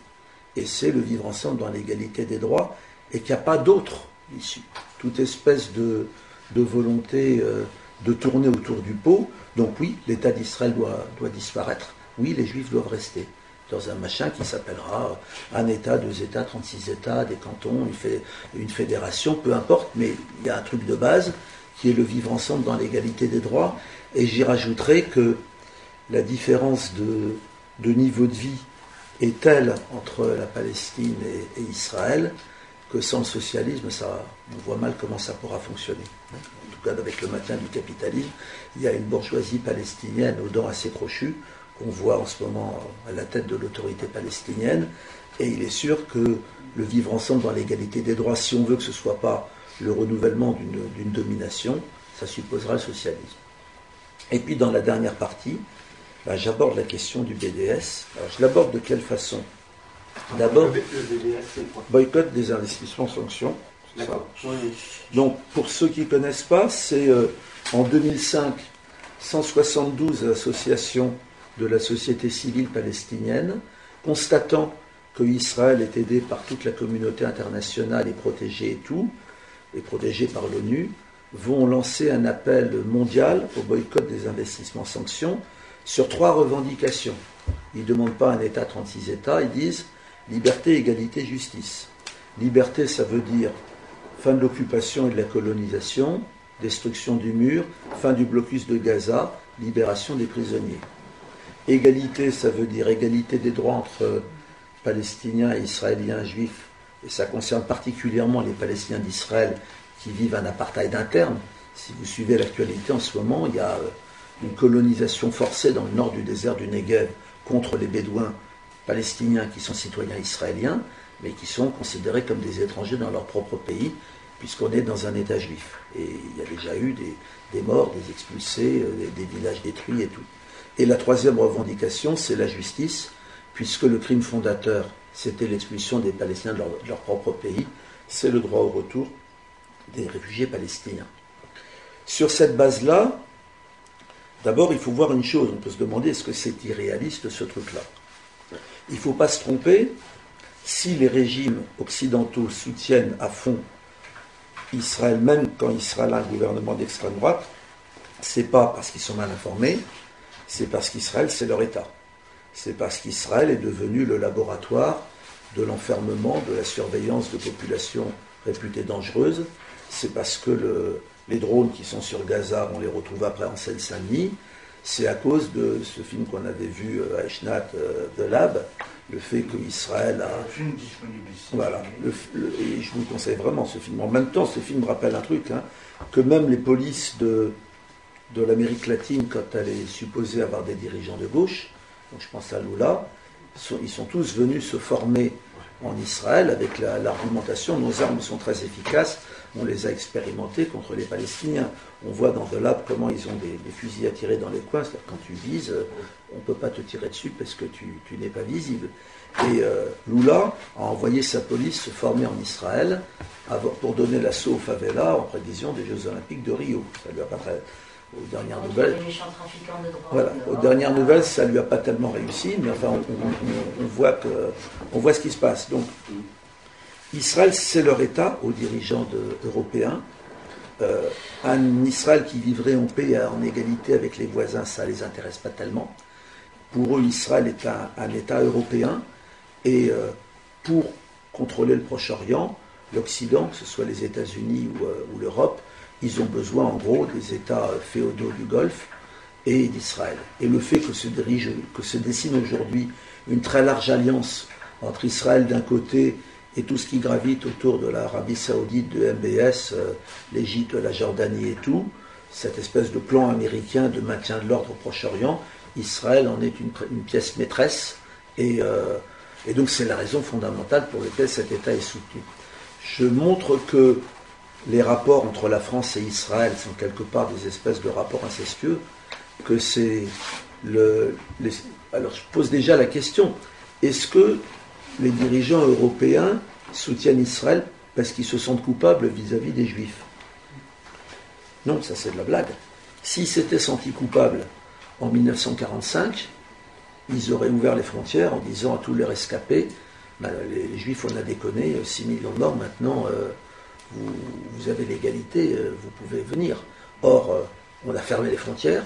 et c'est le vivre ensemble dans l'égalité des droits et qu'il n'y a pas d'autre issue. Toute espèce de, volonté euh, de tourner autour du pot. Donc oui, l'État d'Israël doit, disparaître. Oui, les juifs doivent rester dans un machin qui s'appellera un État, deux États, 36 États, des cantons, une fédération, peu importe, mais il y a un truc de base qui est le vivre ensemble dans l'égalité des droits et j'y rajouterai que la différence de, niveau de vie est telle entre la Palestine et, Israël que sans le socialisme, on voit mal comment ça pourra fonctionner. En tout cas, avec le maintien du capitalisme, il y a une bourgeoisie palestinienne aux dents assez crochues. qu'on voit en ce moment à la tête de l'autorité palestinienne. Et il est sûr que le vivre ensemble dans l'égalité des droits, si on veut que ce ne soit pas le renouvellement d'une domination, ça supposera le socialisme. Et puis dans la dernière partie, bah, j'aborde la question du BDS. Alors je l'aborde de quelle façon? D'abord, boycott des investissements sanctions. Donc pour ceux qui ne connaissent pas, c'est euh, en 2005, 172 associations de la société civile palestinienne, constatant que Israël est aidé par toute la communauté internationale et protégé et tout, et protégé par l'ONU, vont lancer un appel mondial au boycott des investissements sanctions sur trois revendications. Ils ne demandent pas un État 36 États, ils disent liberté, égalité, justice. Liberté, ça veut dire fin de l'occupation et de la colonisation, destruction du mur, fin du blocus de Gaza, libération des prisonniers. Égalité, ça veut dire égalité des droits entre Palestiniens et Israéliens juifs, et ça concerne particulièrement les Palestiniens d'Israël qui vivent un apartheid interne. Si vous suivez l'actualité en ce moment, il y a euh, une colonisation forcée dans le nord du désert du Negev contre les Bédouins palestiniens qui sont citoyens israéliens, mais qui sont considérés comme des étrangers dans leur propre pays, puisqu'on est dans un État juif. Et il y a déjà eu des, morts, des expulsés, euh, des, villages détruits et tout. Et la troisième revendication, c'est la justice, puisque le crime fondateur, c'était l'expulsion des Palestiniens de leur propre pays, c'est le droit au retour des réfugiés palestiniens. Sur cette base-là, d'abord, il faut voir une chose. On peut se demander est-ce que c'est irréaliste ce truc-là? Il ne faut pas se tromper. Si les régimes occidentaux soutiennent à fond Israël, même quand Israël a un gouvernement d'extrême droite, c'est pas parce qu'ils sont mal informés, c'est parce qu'Israël, c'est leur État. C'est parce qu'Israël est devenu le laboratoire de l'enfermement, de la surveillance de populations réputées dangereuses, c'est parce que les drones qui sont sur Gaza, on les retrouve après en Seine-Saint-Denis. C'est à cause de ce film qu'on avait vu à Eshnat de Lab, le fait qu'Israël a. Voilà. et je vous conseille vraiment ce film. En même temps, ce film rappelle un truc, hein, que même les polices de, de l'Amérique latine, quand elle est supposée avoir des dirigeants de gauche, donc je pense à Lula, ils sont tous venus se former en Israël avec l'argumentation nos armes sont très efficaces, on les a expérimentées contre les Palestiniens. On voit dans de Lab comment ils ont des, fusils à tirer dans les coins, c'est-à-dire quand tu vises, euh, on ne peut pas te tirer dessus parce que tu, n'es pas visible. Et euh, Lula a envoyé sa police se former en Israël pour donner l'assaut aux favelas en prévision des Jeux Olympiques de Rio. Ça lui a pas très, aux dernières nouvelles. Voilà, aux dernières nouvelles, ça lui a pas tellement réussi, mais enfin, on, voit que, on voit ce qui se passe. Donc, Israël, c'est leur État aux dirigeants européens. Euh, un Israël qui vivrait en paix et en égalité avec les voisins, ça ne les intéresse pas tellement. Pour eux, Israël est un, État européen et euh, pour contrôler le Proche-Orient, l'Occident, que ce soit les États-Unis ou, euh, ou l'Europe, ils ont besoin en gros des États féodaux du Golfe et d'Israël. Et le fait que se, dirige, que se dessine aujourd'hui une très large alliance entre Israël d'un côté et tout ce qui gravite autour de l'Arabie saoudite, de MBS, euh, l'Égypte, la Jordanie et tout, cette espèce de plan américain de maintien de l'ordre au Proche-Orient, Israël en est une, pièce maîtresse et, euh, et donc c'est la raison fondamentale pour laquelle cet État est soutenu. Je montre que les rapports entre la France et Israël sont quelque part des espèces de rapports incestueux, que c'est le. alors je pose déjà la question est-ce que les dirigeants européens soutiennent Israël parce qu'ils se sentent coupables vis-à-vis des Juifs Non, ça c'est de la blague. S'ils s'étaient sentis coupables en 1945, ils auraient ouvert les frontières en disant à tous les rescapés ben, les, Juifs, on a déconné, 6 millions de morts maintenant. Euh, vous, avez l'égalité, euh, vous pouvez venir. Or, euh, on a fermé les frontières,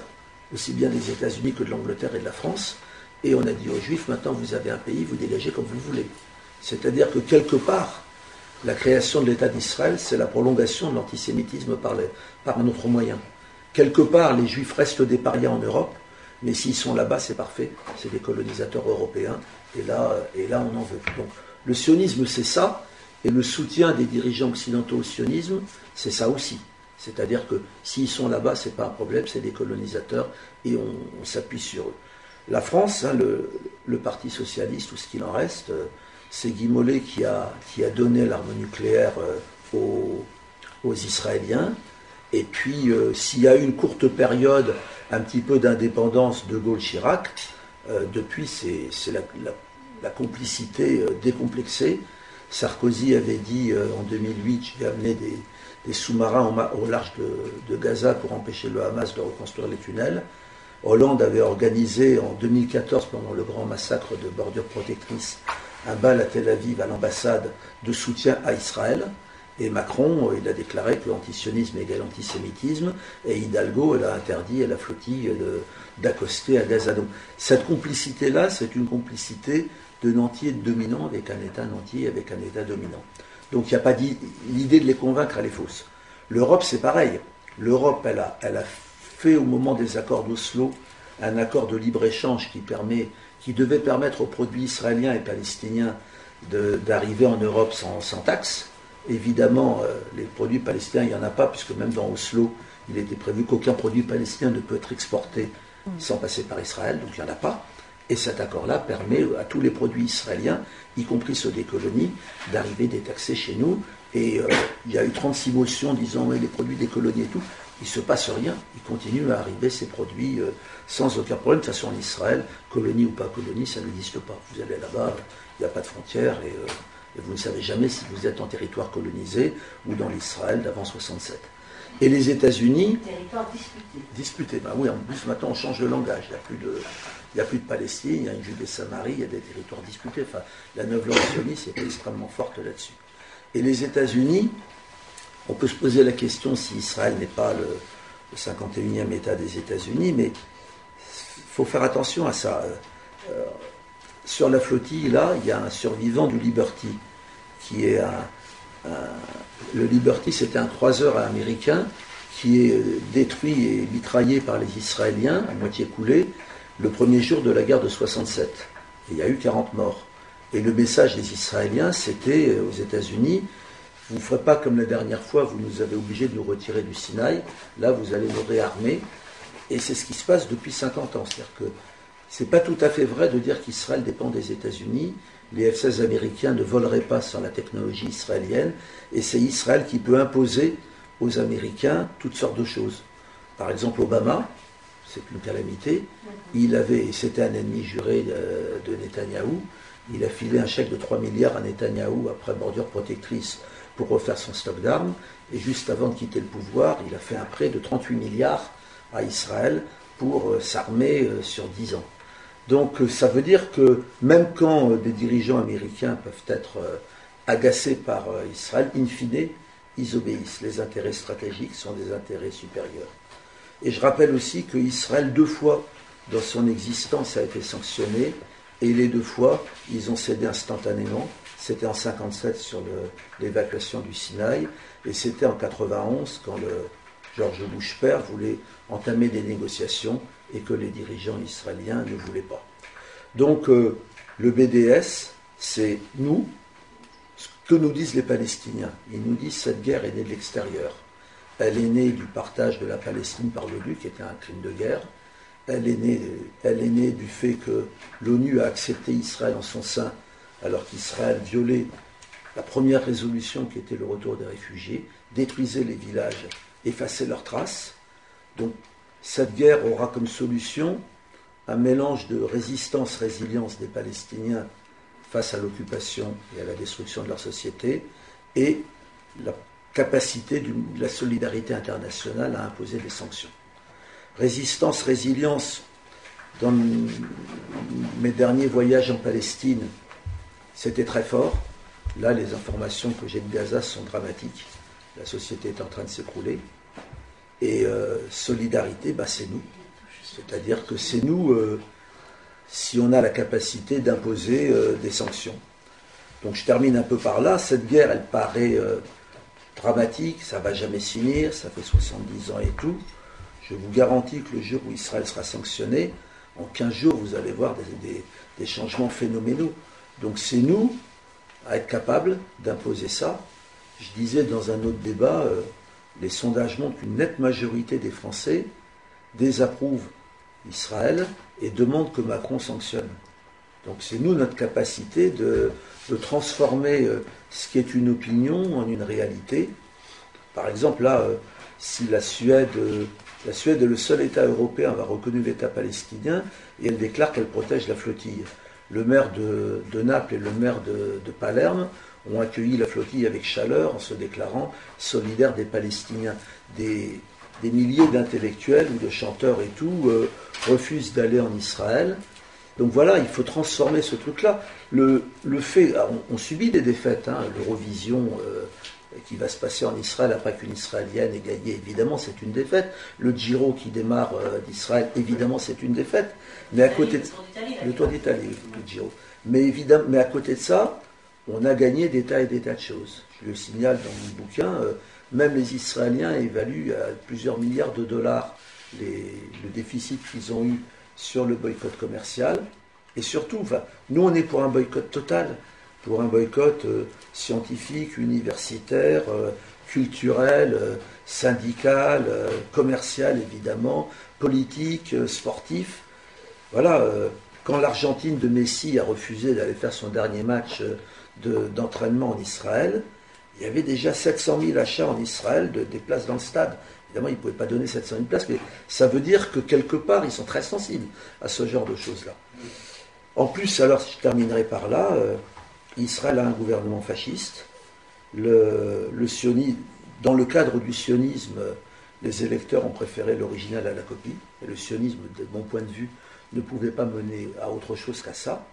aussi bien des États-Unis que de l'Angleterre et de la France, et on a dit aux Juifs, maintenant vous avez un pays, vous dégagez comme vous voulez. C'est-à-dire que quelque part, la création de l'État d'Israël, c'est la prolongation de l'antisémitisme par, un autre moyen. Quelque part, les Juifs restent des parias en Europe, mais s'ils sont là-bas, c'est parfait. C'est des colonisateurs européens, et là, euh, et là, on en veut. Donc, le sionisme, c'est ça, et le soutien des dirigeants occidentaux au sionisme, c'est ça aussi. C'est-à-dire que s'ils sont là-bas, ce n'est pas un problème, c'est des colonisateurs et on, s'appuie sur eux. La France, hein, le, Parti socialiste ou ce qu'il en reste, euh, c'est Guy Mollet qui a, donné l'arme nucléaire euh, aux, Israéliens. Et puis, euh, s'il y a eu une courte période, un petit peu d'indépendance de Gaulle-Chirac, depuis, c'est la, complicité décomplexée. Sarkozy avait dit en 2008, je vais amener des, sous-marins au, large de, Gaza pour empêcher le Hamas de reconstruire les tunnels. Hollande avait organisé en 2014, pendant le grand massacre de bordure protectrice, un bal à Tel Aviv à l'ambassade de soutien à Israël. Et Macron, il a déclaré que l'antisionisme égale antisémitisme, et Hidalgo, elle a interdit à la flottille d'accoster à Gaza. Donc, cette complicité-là, c'est une complicité de de dominants avec un État nanti avec un État dominant. Donc, il n'y a pas l'idée de les convaincre, elle est fausse. L'Europe, c'est pareil. L'Europe, elle a, elle fait au moment des accords d'Oslo un accord de libre-échange qui, permet, qui devait permettre aux produits israéliens et palestiniens d'arriver en Europe sans, sans taxe. Évidemment, euh, les produits palestiniens, il n'y en a pas, puisque même dans Oslo, il était prévu qu'aucun produit palestinien ne peut être exporté sans passer par Israël, donc il n'y en a pas. Et cet accord-là permet à tous les produits israéliens, y compris ceux des colonies, d'arriver détaxés chez nous. Et euh, il y a eu 36 motions disant oui, les produits des colonies et tout il ne se passe rien. Il continue à arriver ces produits euh, sans aucun problème. De toute façon, en Israël, colonie ou pas colonie, ça n'existe pas. Vous allez là-bas, il n'y a pas de frontières et, euh, vous ne savez jamais si vous êtes en territoire colonisé ou dans l'Israël d'avant 67. Et les États-Unis. Territoire disputé. Disputé. Ben oui, en plus, maintenant, on change de langage. Il n'y a plus de. Il a plus de Palestine, il y a une Judée-Samarie, il y a des territoires disputés. Enfin, la langue sioniste est extrêmement forte là-dessus. Et les États-Unis, on peut se poser la question si Israël n'est pas le, 51e État des États-Unis, mais il faut faire attention à ça. Euh, sur la flottille, là, il y a un survivant du Liberty, qui est le Liberty, c'était un croiseur américain qui est détruit et mitraillé par les Israéliens, à moitié coulé, le premier jour de la guerre de 67. Et il y a eu 40 morts. Et le message des Israéliens, c'était euh, aux États-Unis vous ne ferez pas comme la dernière fois, vous nous avez obligés de nous retirer du Sinaï. Là, vous allez nous réarmer. Et c'est ce qui se passe depuis 50 ans. C'est-à-dire que c'est pas tout à fait vrai de dire qu'Israël dépend des États-Unis. Les F-16 américains ne voleraient pas sans la technologie israélienne. Et c'est Israël qui peut imposer aux Américains toutes sortes de choses. Par exemple, Obama, c'est une calamité. Il avait, c'était un ennemi juré de, de Netanyahou. Il a filé un chèque de 3 milliards à Netanyahou après bordure protectrice pour refaire son stock d'armes. Et juste avant de quitter le pouvoir, il a fait un prêt de 38 milliards à Israël pour euh, s'armer euh, sur 10 ans. Donc euh, ça veut dire que même quand des dirigeants américains peuvent être agacés par Israël, in fine, ils obéissent. Les intérêts stratégiques sont des intérêts supérieurs. Et je rappelle aussi que Israël, deux fois dans son existence, a été sanctionné, et les deux fois, ils ont cédé instantanément. C'était en 57 sur l'évacuation du Sinaï, et c'était en 91 quand le George Bush père voulait entamer des négociations et que les dirigeants israéliens ne voulaient pas. Donc euh, le BDS, c'est nous, ce que nous disent les Palestiniens. Ils nous disent cette guerre est née de l'extérieur. Elle est née du partage de la Palestine par l'ONU, qui était un crime de guerre. Elle est née, elle est née du fait que l'ONU a accepté Israël en son sein alors qu'Israël violait la première résolution qui était le retour des réfugiés, détruisait les villages, effaçait leurs traces. Donc cette guerre aura comme solution un mélange de résistance-résilience des Palestiniens face à l'occupation et à la destruction de leur société et la capacité de la solidarité internationale à imposer des sanctions. Résistance-résilience, dans mes derniers voyages en Palestine, c'était très fort. Là, les informations que j'ai de Gaza sont dramatiques. La société est en train de s'écrouler. Et euh, solidarité, bah, c'est nous. C'est-à-dire que c'est nous euh, si on a la capacité d'imposer euh, des sanctions. Donc je termine un peu par là. Cette guerre, elle paraît dramatique, ça ne va jamais finir, ça fait 70 ans et tout. Je vous garantis que le jour où Israël sera sanctionné, en 15 jours, vous allez voir des changements phénoménaux. Donc c'est nous à être capables d'imposer ça. Je disais dans un autre débat, euh, les sondages montrent qu'une nette majorité des Français désapprouvent Israël et demande que Macron sanctionne. Donc c'est nous notre capacité de, transformer euh, ce qui est une opinion en une réalité. Par exemple, là, euh, si la Suède, la Suède est le seul État européen à avoir reconnu l'État palestinien et elle déclare qu'elle protège la flottille. Le maire de, Naples et le maire de, Palerme ont accueilli la flottille avec chaleur en se déclarant solidaires des Palestiniens. Des, milliers d'intellectuels ou de chanteurs et tout euh, refusent d'aller en Israël donc voilà, il faut transformer ce truc-là. Le, fait, on, subit des défaites, hein, l'Eurovision euh, qui va se passer en Israël après qu'une Israélienne ait gagné, évidemment c'est une défaite. Le Giro qui démarre euh, d'Israël, évidemment c'est une défaite. Mais à côté de le Tour d'Italie, Giro. Mais évidemment, mais à côté de ça, on a gagné des tas et des tas de choses. Je le signale dans mon bouquin, euh, même les Israéliens évaluent à plusieurs milliards de dollars le déficit qu'ils ont eu sur le boycott commercial. Et surtout, nous, on est pour un boycott total, pour un boycott euh, scientifique, universitaire, euh, culturel, syndical, commercial, évidemment, politique, sportif. Voilà, quand l'Argentine de Messi a refusé d'aller faire son dernier match d'entraînement en Israël, il y avait déjà 700 000 achats en Israël de, des places dans le stade. Évidemment, ils ne pouvaient pas donner 700 000 places, mais ça veut dire que quelque part, ils sont très sensibles à ce genre de choses-là. En plus, alors, je terminerai par là, euh, Israël a un gouvernement fasciste. Le, sionisme, dans le cadre du sionisme, les électeurs ont préféré l'original à la copie. Et le sionisme, de mon point de vue, ne pouvait pas mener à autre chose qu'à ça.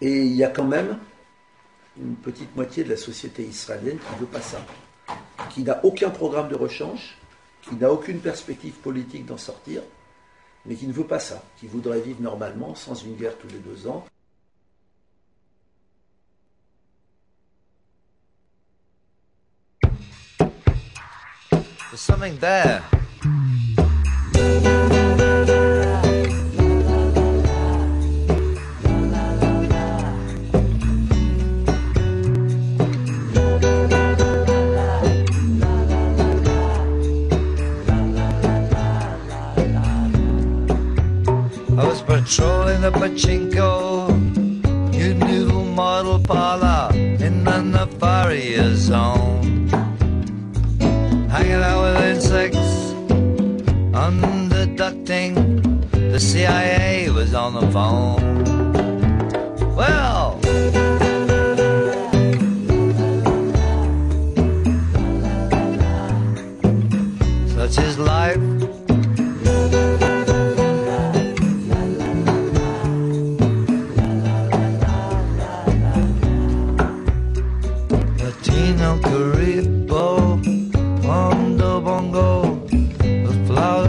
Et il y a quand même une petite moitié de la société israélienne qui ne veut pas ça, qui n'a aucun programme de rechange, qui n'a aucune perspective politique d'en sortir, mais qui ne veut pas ça, qui voudrait vivre normalement, sans une guerre tous les deux ans. The pachinko, new new model parlor in the Nefaria zone. Hanging out with insects, underducting. The CIA was on the phone.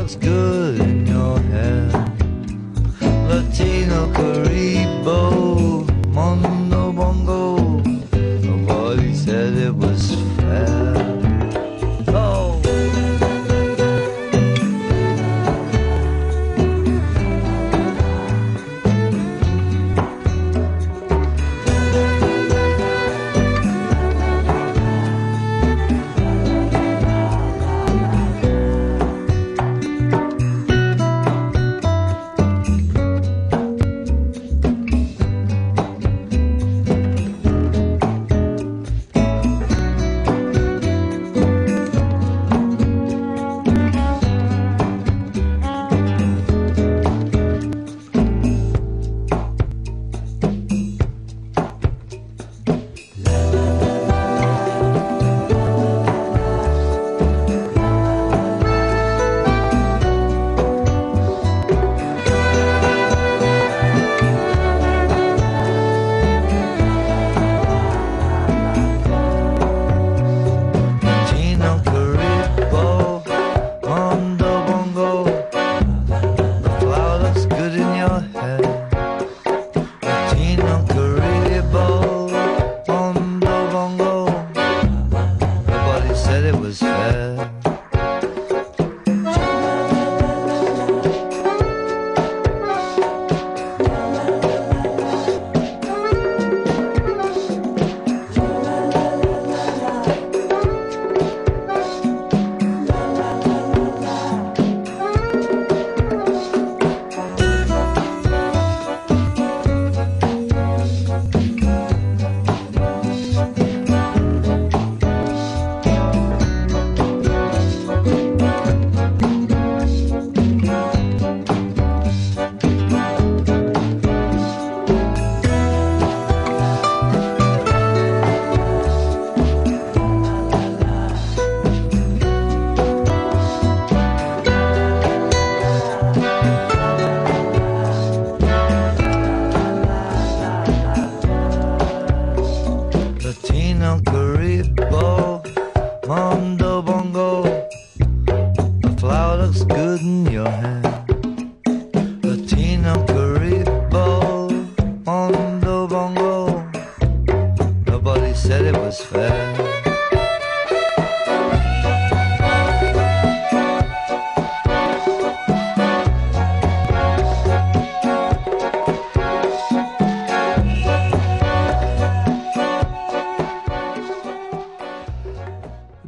looks good in your hair. Latino Caribo.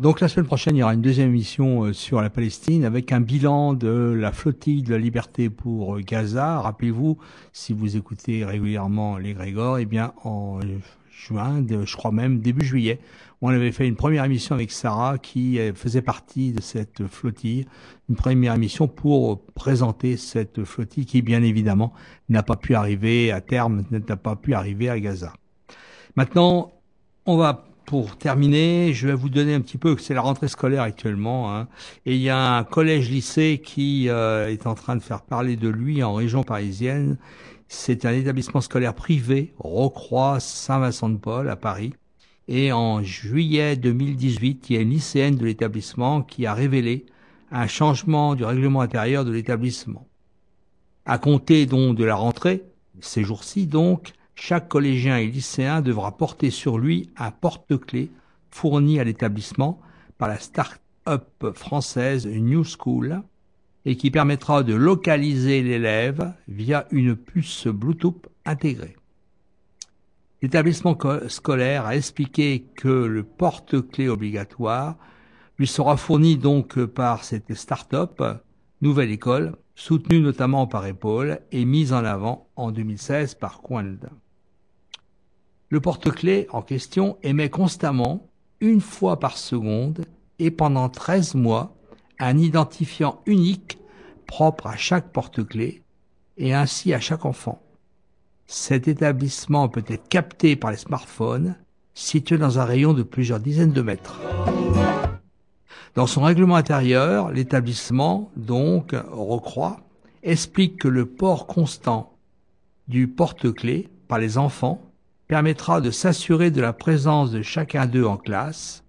Donc la semaine prochaine, il y aura une deuxième émission euh, sur la Palestine avec un bilan de la flottille de la liberté pour euh, Gaza. Rappelez-vous, si vous écoutez régulièrement les Grégor, eh bien en juin, je crois même début juillet, on avait fait une première émission avec Sarah qui euh, faisait partie de cette flottille, une première émission pour présenter cette flottille qui bien évidemment n'a pas pu arriver à terme, n'a pas pu arriver à Gaza. Maintenant, on va pour terminer, je vais vous donner un petit peu, c'est la rentrée scolaire actuellement, hein, et il y a un collège-lycée qui euh, est en train de faire parler de lui en région parisienne. C'est un établissement scolaire privé, Rocroi Saint-Vincent-de-Paul à Paris. Et en juillet 2018, il y a une lycéenne de l'établissement qui a révélé un changement du règlement intérieur de l'établissement. À compter donc de la rentrée, ces jours-ci donc, chaque collégien et lycéen devra porter sur lui un porte-clés fourni à l'établissement par la start-up française New School et qui permettra de localiser l'élève via une puce Bluetooth intégrée. L'établissement scolaire a expliqué que le porte-clés obligatoire lui sera fourni donc par cette start-up Nouvelle École, soutenue notamment par Épaule et mise en avant en 2016 par Quand. Le porte-clés en question émet constamment, une fois par seconde et pendant 13 mois, un identifiant unique propre à chaque porte-clés et ainsi à chaque enfant. Cet établissement peut être capté par les smartphones situés dans un rayon de plusieurs dizaines de mètres. Dans son règlement intérieur, l'établissement, donc, recroit, explique que le port constant du porte-clés par les enfants permettra de s'assurer de la présence de chacun d'eux en classe,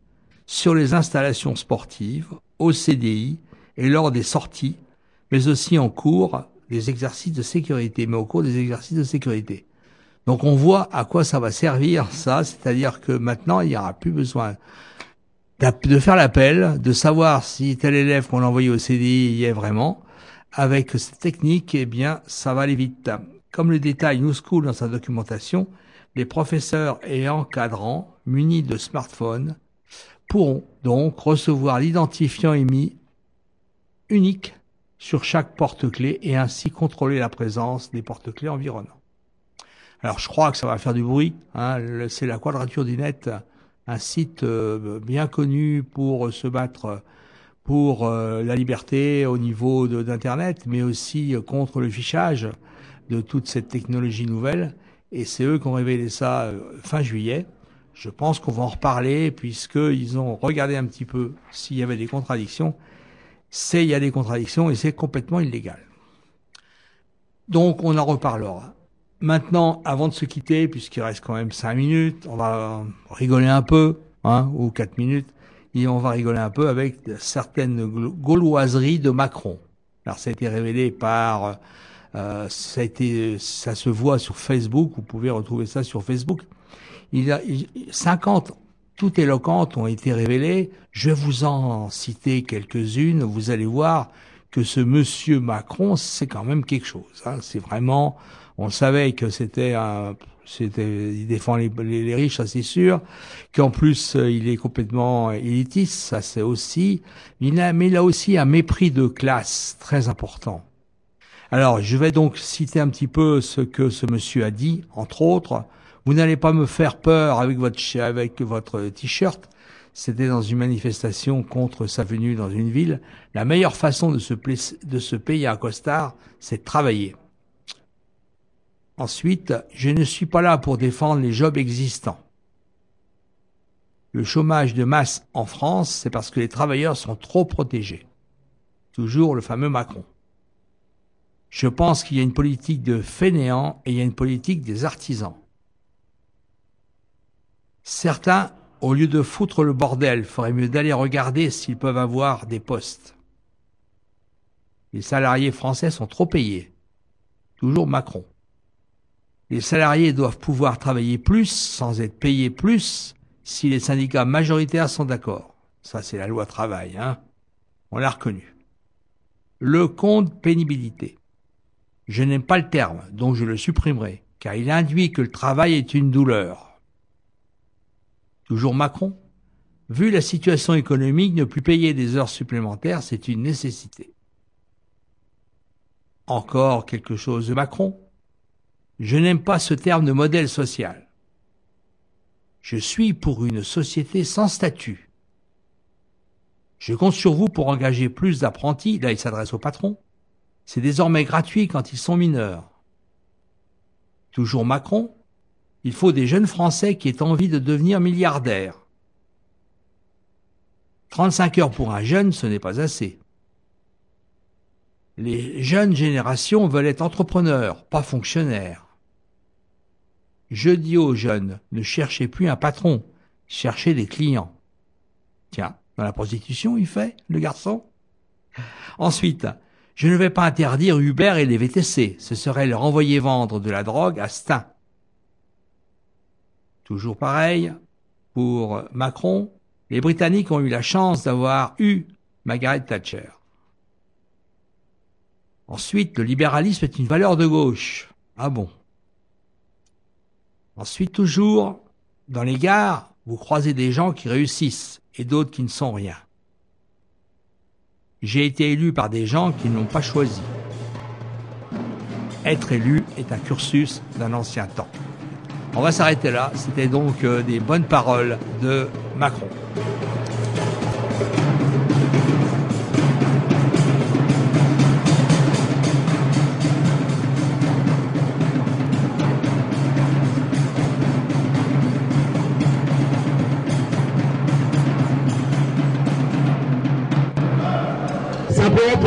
sur les installations sportives, au CDI et lors des sorties, mais aussi en cours des exercices de sécurité, mais au cours des exercices de sécurité. Donc on voit à quoi ça va servir ça, c'est-à-dire que maintenant il n'y aura plus besoin de faire l'appel, de savoir si tel élève qu'on a envoyé au CDI y est vraiment. Avec cette technique, eh bien, ça va aller vite. Comme le détaille New School dans sa documentation, les professeurs et encadrants munis de smartphones pourront donc recevoir l'identifiant émis unique sur chaque porte-clés et ainsi contrôler la présence des porte-clés environnants. Alors je crois que ça va faire du bruit. Hein. C'est la Quadrature du Net, un site euh, bien connu pour se battre pour euh, la liberté au niveau d'Internet, mais aussi contre le fichage de toute cette technologie nouvelle et c'est eux qui ont révélé ça euh, fin juillet. Je pense qu'on va en reparler puisqu'ils ont regardé un petit peu s'il y avait des contradictions. C'est il y a des contradictions et c'est complètement illégal. Donc on en reparlera. Maintenant, avant de se quitter, puisqu'il reste quand même cinq minutes, on va rigoler un peu, hein, ou quatre minutes, et on va rigoler un peu avec certaines gauloiseries de Macron. Alors ça a été révélé par ça, a été, ça se voit sur Facebook, vous pouvez retrouver ça sur Facebook. Il y a 50 toutes éloquentes ont été révélées. Je vais vous en citer quelques-unes. Vous allez voir que ce monsieur Macron, c'est quand même quelque chose. Hein. C'est vraiment, on savait que c'était un, c'était, il défend les, les, riches, ça c'est sûr. Qu'en plus, euh, il est complètement élitiste, ça c'est aussi. Il a, mais il a aussi un mépris de classe très important. Alors, je vais donc citer un petit peu ce que ce monsieur a dit, entre autres. Vous n'allez pas me faire peur avec votre, t-shirt. C'était dans une manifestation contre sa venue dans une ville. La meilleure façon de se, de se payer un costard, c'est de travailler. Ensuite, je ne suis pas là pour défendre les jobs existants. Le chômage de masse en France, c'est parce que les travailleurs sont trop protégés. Toujours le fameux Macron. Je pense qu'il y a une politique de fainéants et il y a une politique des artisans. Certains, au lieu de foutre le bordel, feraient mieux d'aller regarder s'ils peuvent avoir des postes. Les salariés français sont trop payés. Toujours Macron. Les salariés doivent pouvoir travailler plus sans être payés plus si les syndicats majoritaires sont d'accord. Ça, c'est la loi travail, hein. On l'a reconnu. Le compte pénibilité. Je n'aime pas le terme, donc je le supprimerai, car il induit que le travail est une douleur. Toujours Macron Vu la situation économique, ne plus payer des heures supplémentaires, c'est une nécessité. Encore quelque chose de Macron. Je n'aime pas ce terme de modèle social. Je suis pour une société sans statut. Je compte sur vous pour engager plus d'apprentis, là il s'adresse au patron. C'est désormais gratuit quand ils sont mineurs. Toujours Macron, il faut des jeunes Français qui aient envie de devenir milliardaires. 35 heures pour un jeune, ce n'est pas assez. Les jeunes générations veulent être entrepreneurs, pas fonctionnaires. Je dis aux jeunes, ne cherchez plus un patron, cherchez des clients. Tiens, dans la prostitution, il fait, le garçon? Ensuite, je ne vais pas interdire Uber et les VTC, ce serait leur envoyer vendre de la drogue à Stein. Toujours pareil, pour Macron, les Britanniques ont eu la chance d'avoir eu Margaret Thatcher. Ensuite, le libéralisme est une valeur de gauche. Ah bon? Ensuite, toujours, dans les gares, vous croisez des gens qui réussissent et d'autres qui ne sont rien. J'ai été élu par des gens qui ne l'ont pas choisi. Être élu est un cursus d'un ancien temps. On va s'arrêter là. C'était donc euh, des bonnes paroles de Macron.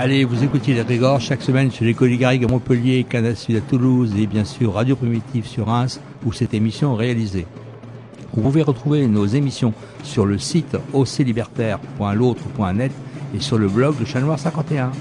Allez, vous écoutez les Grégor chaque semaine chez les collègues à Montpellier, Canal Sud à Toulouse et bien sûr Radio Primitive sur Reims où cette émission est réalisée. Vous pouvez retrouver nos émissions sur le site oclibertaire.l'autre.net et sur le blog de Chat Noir 51.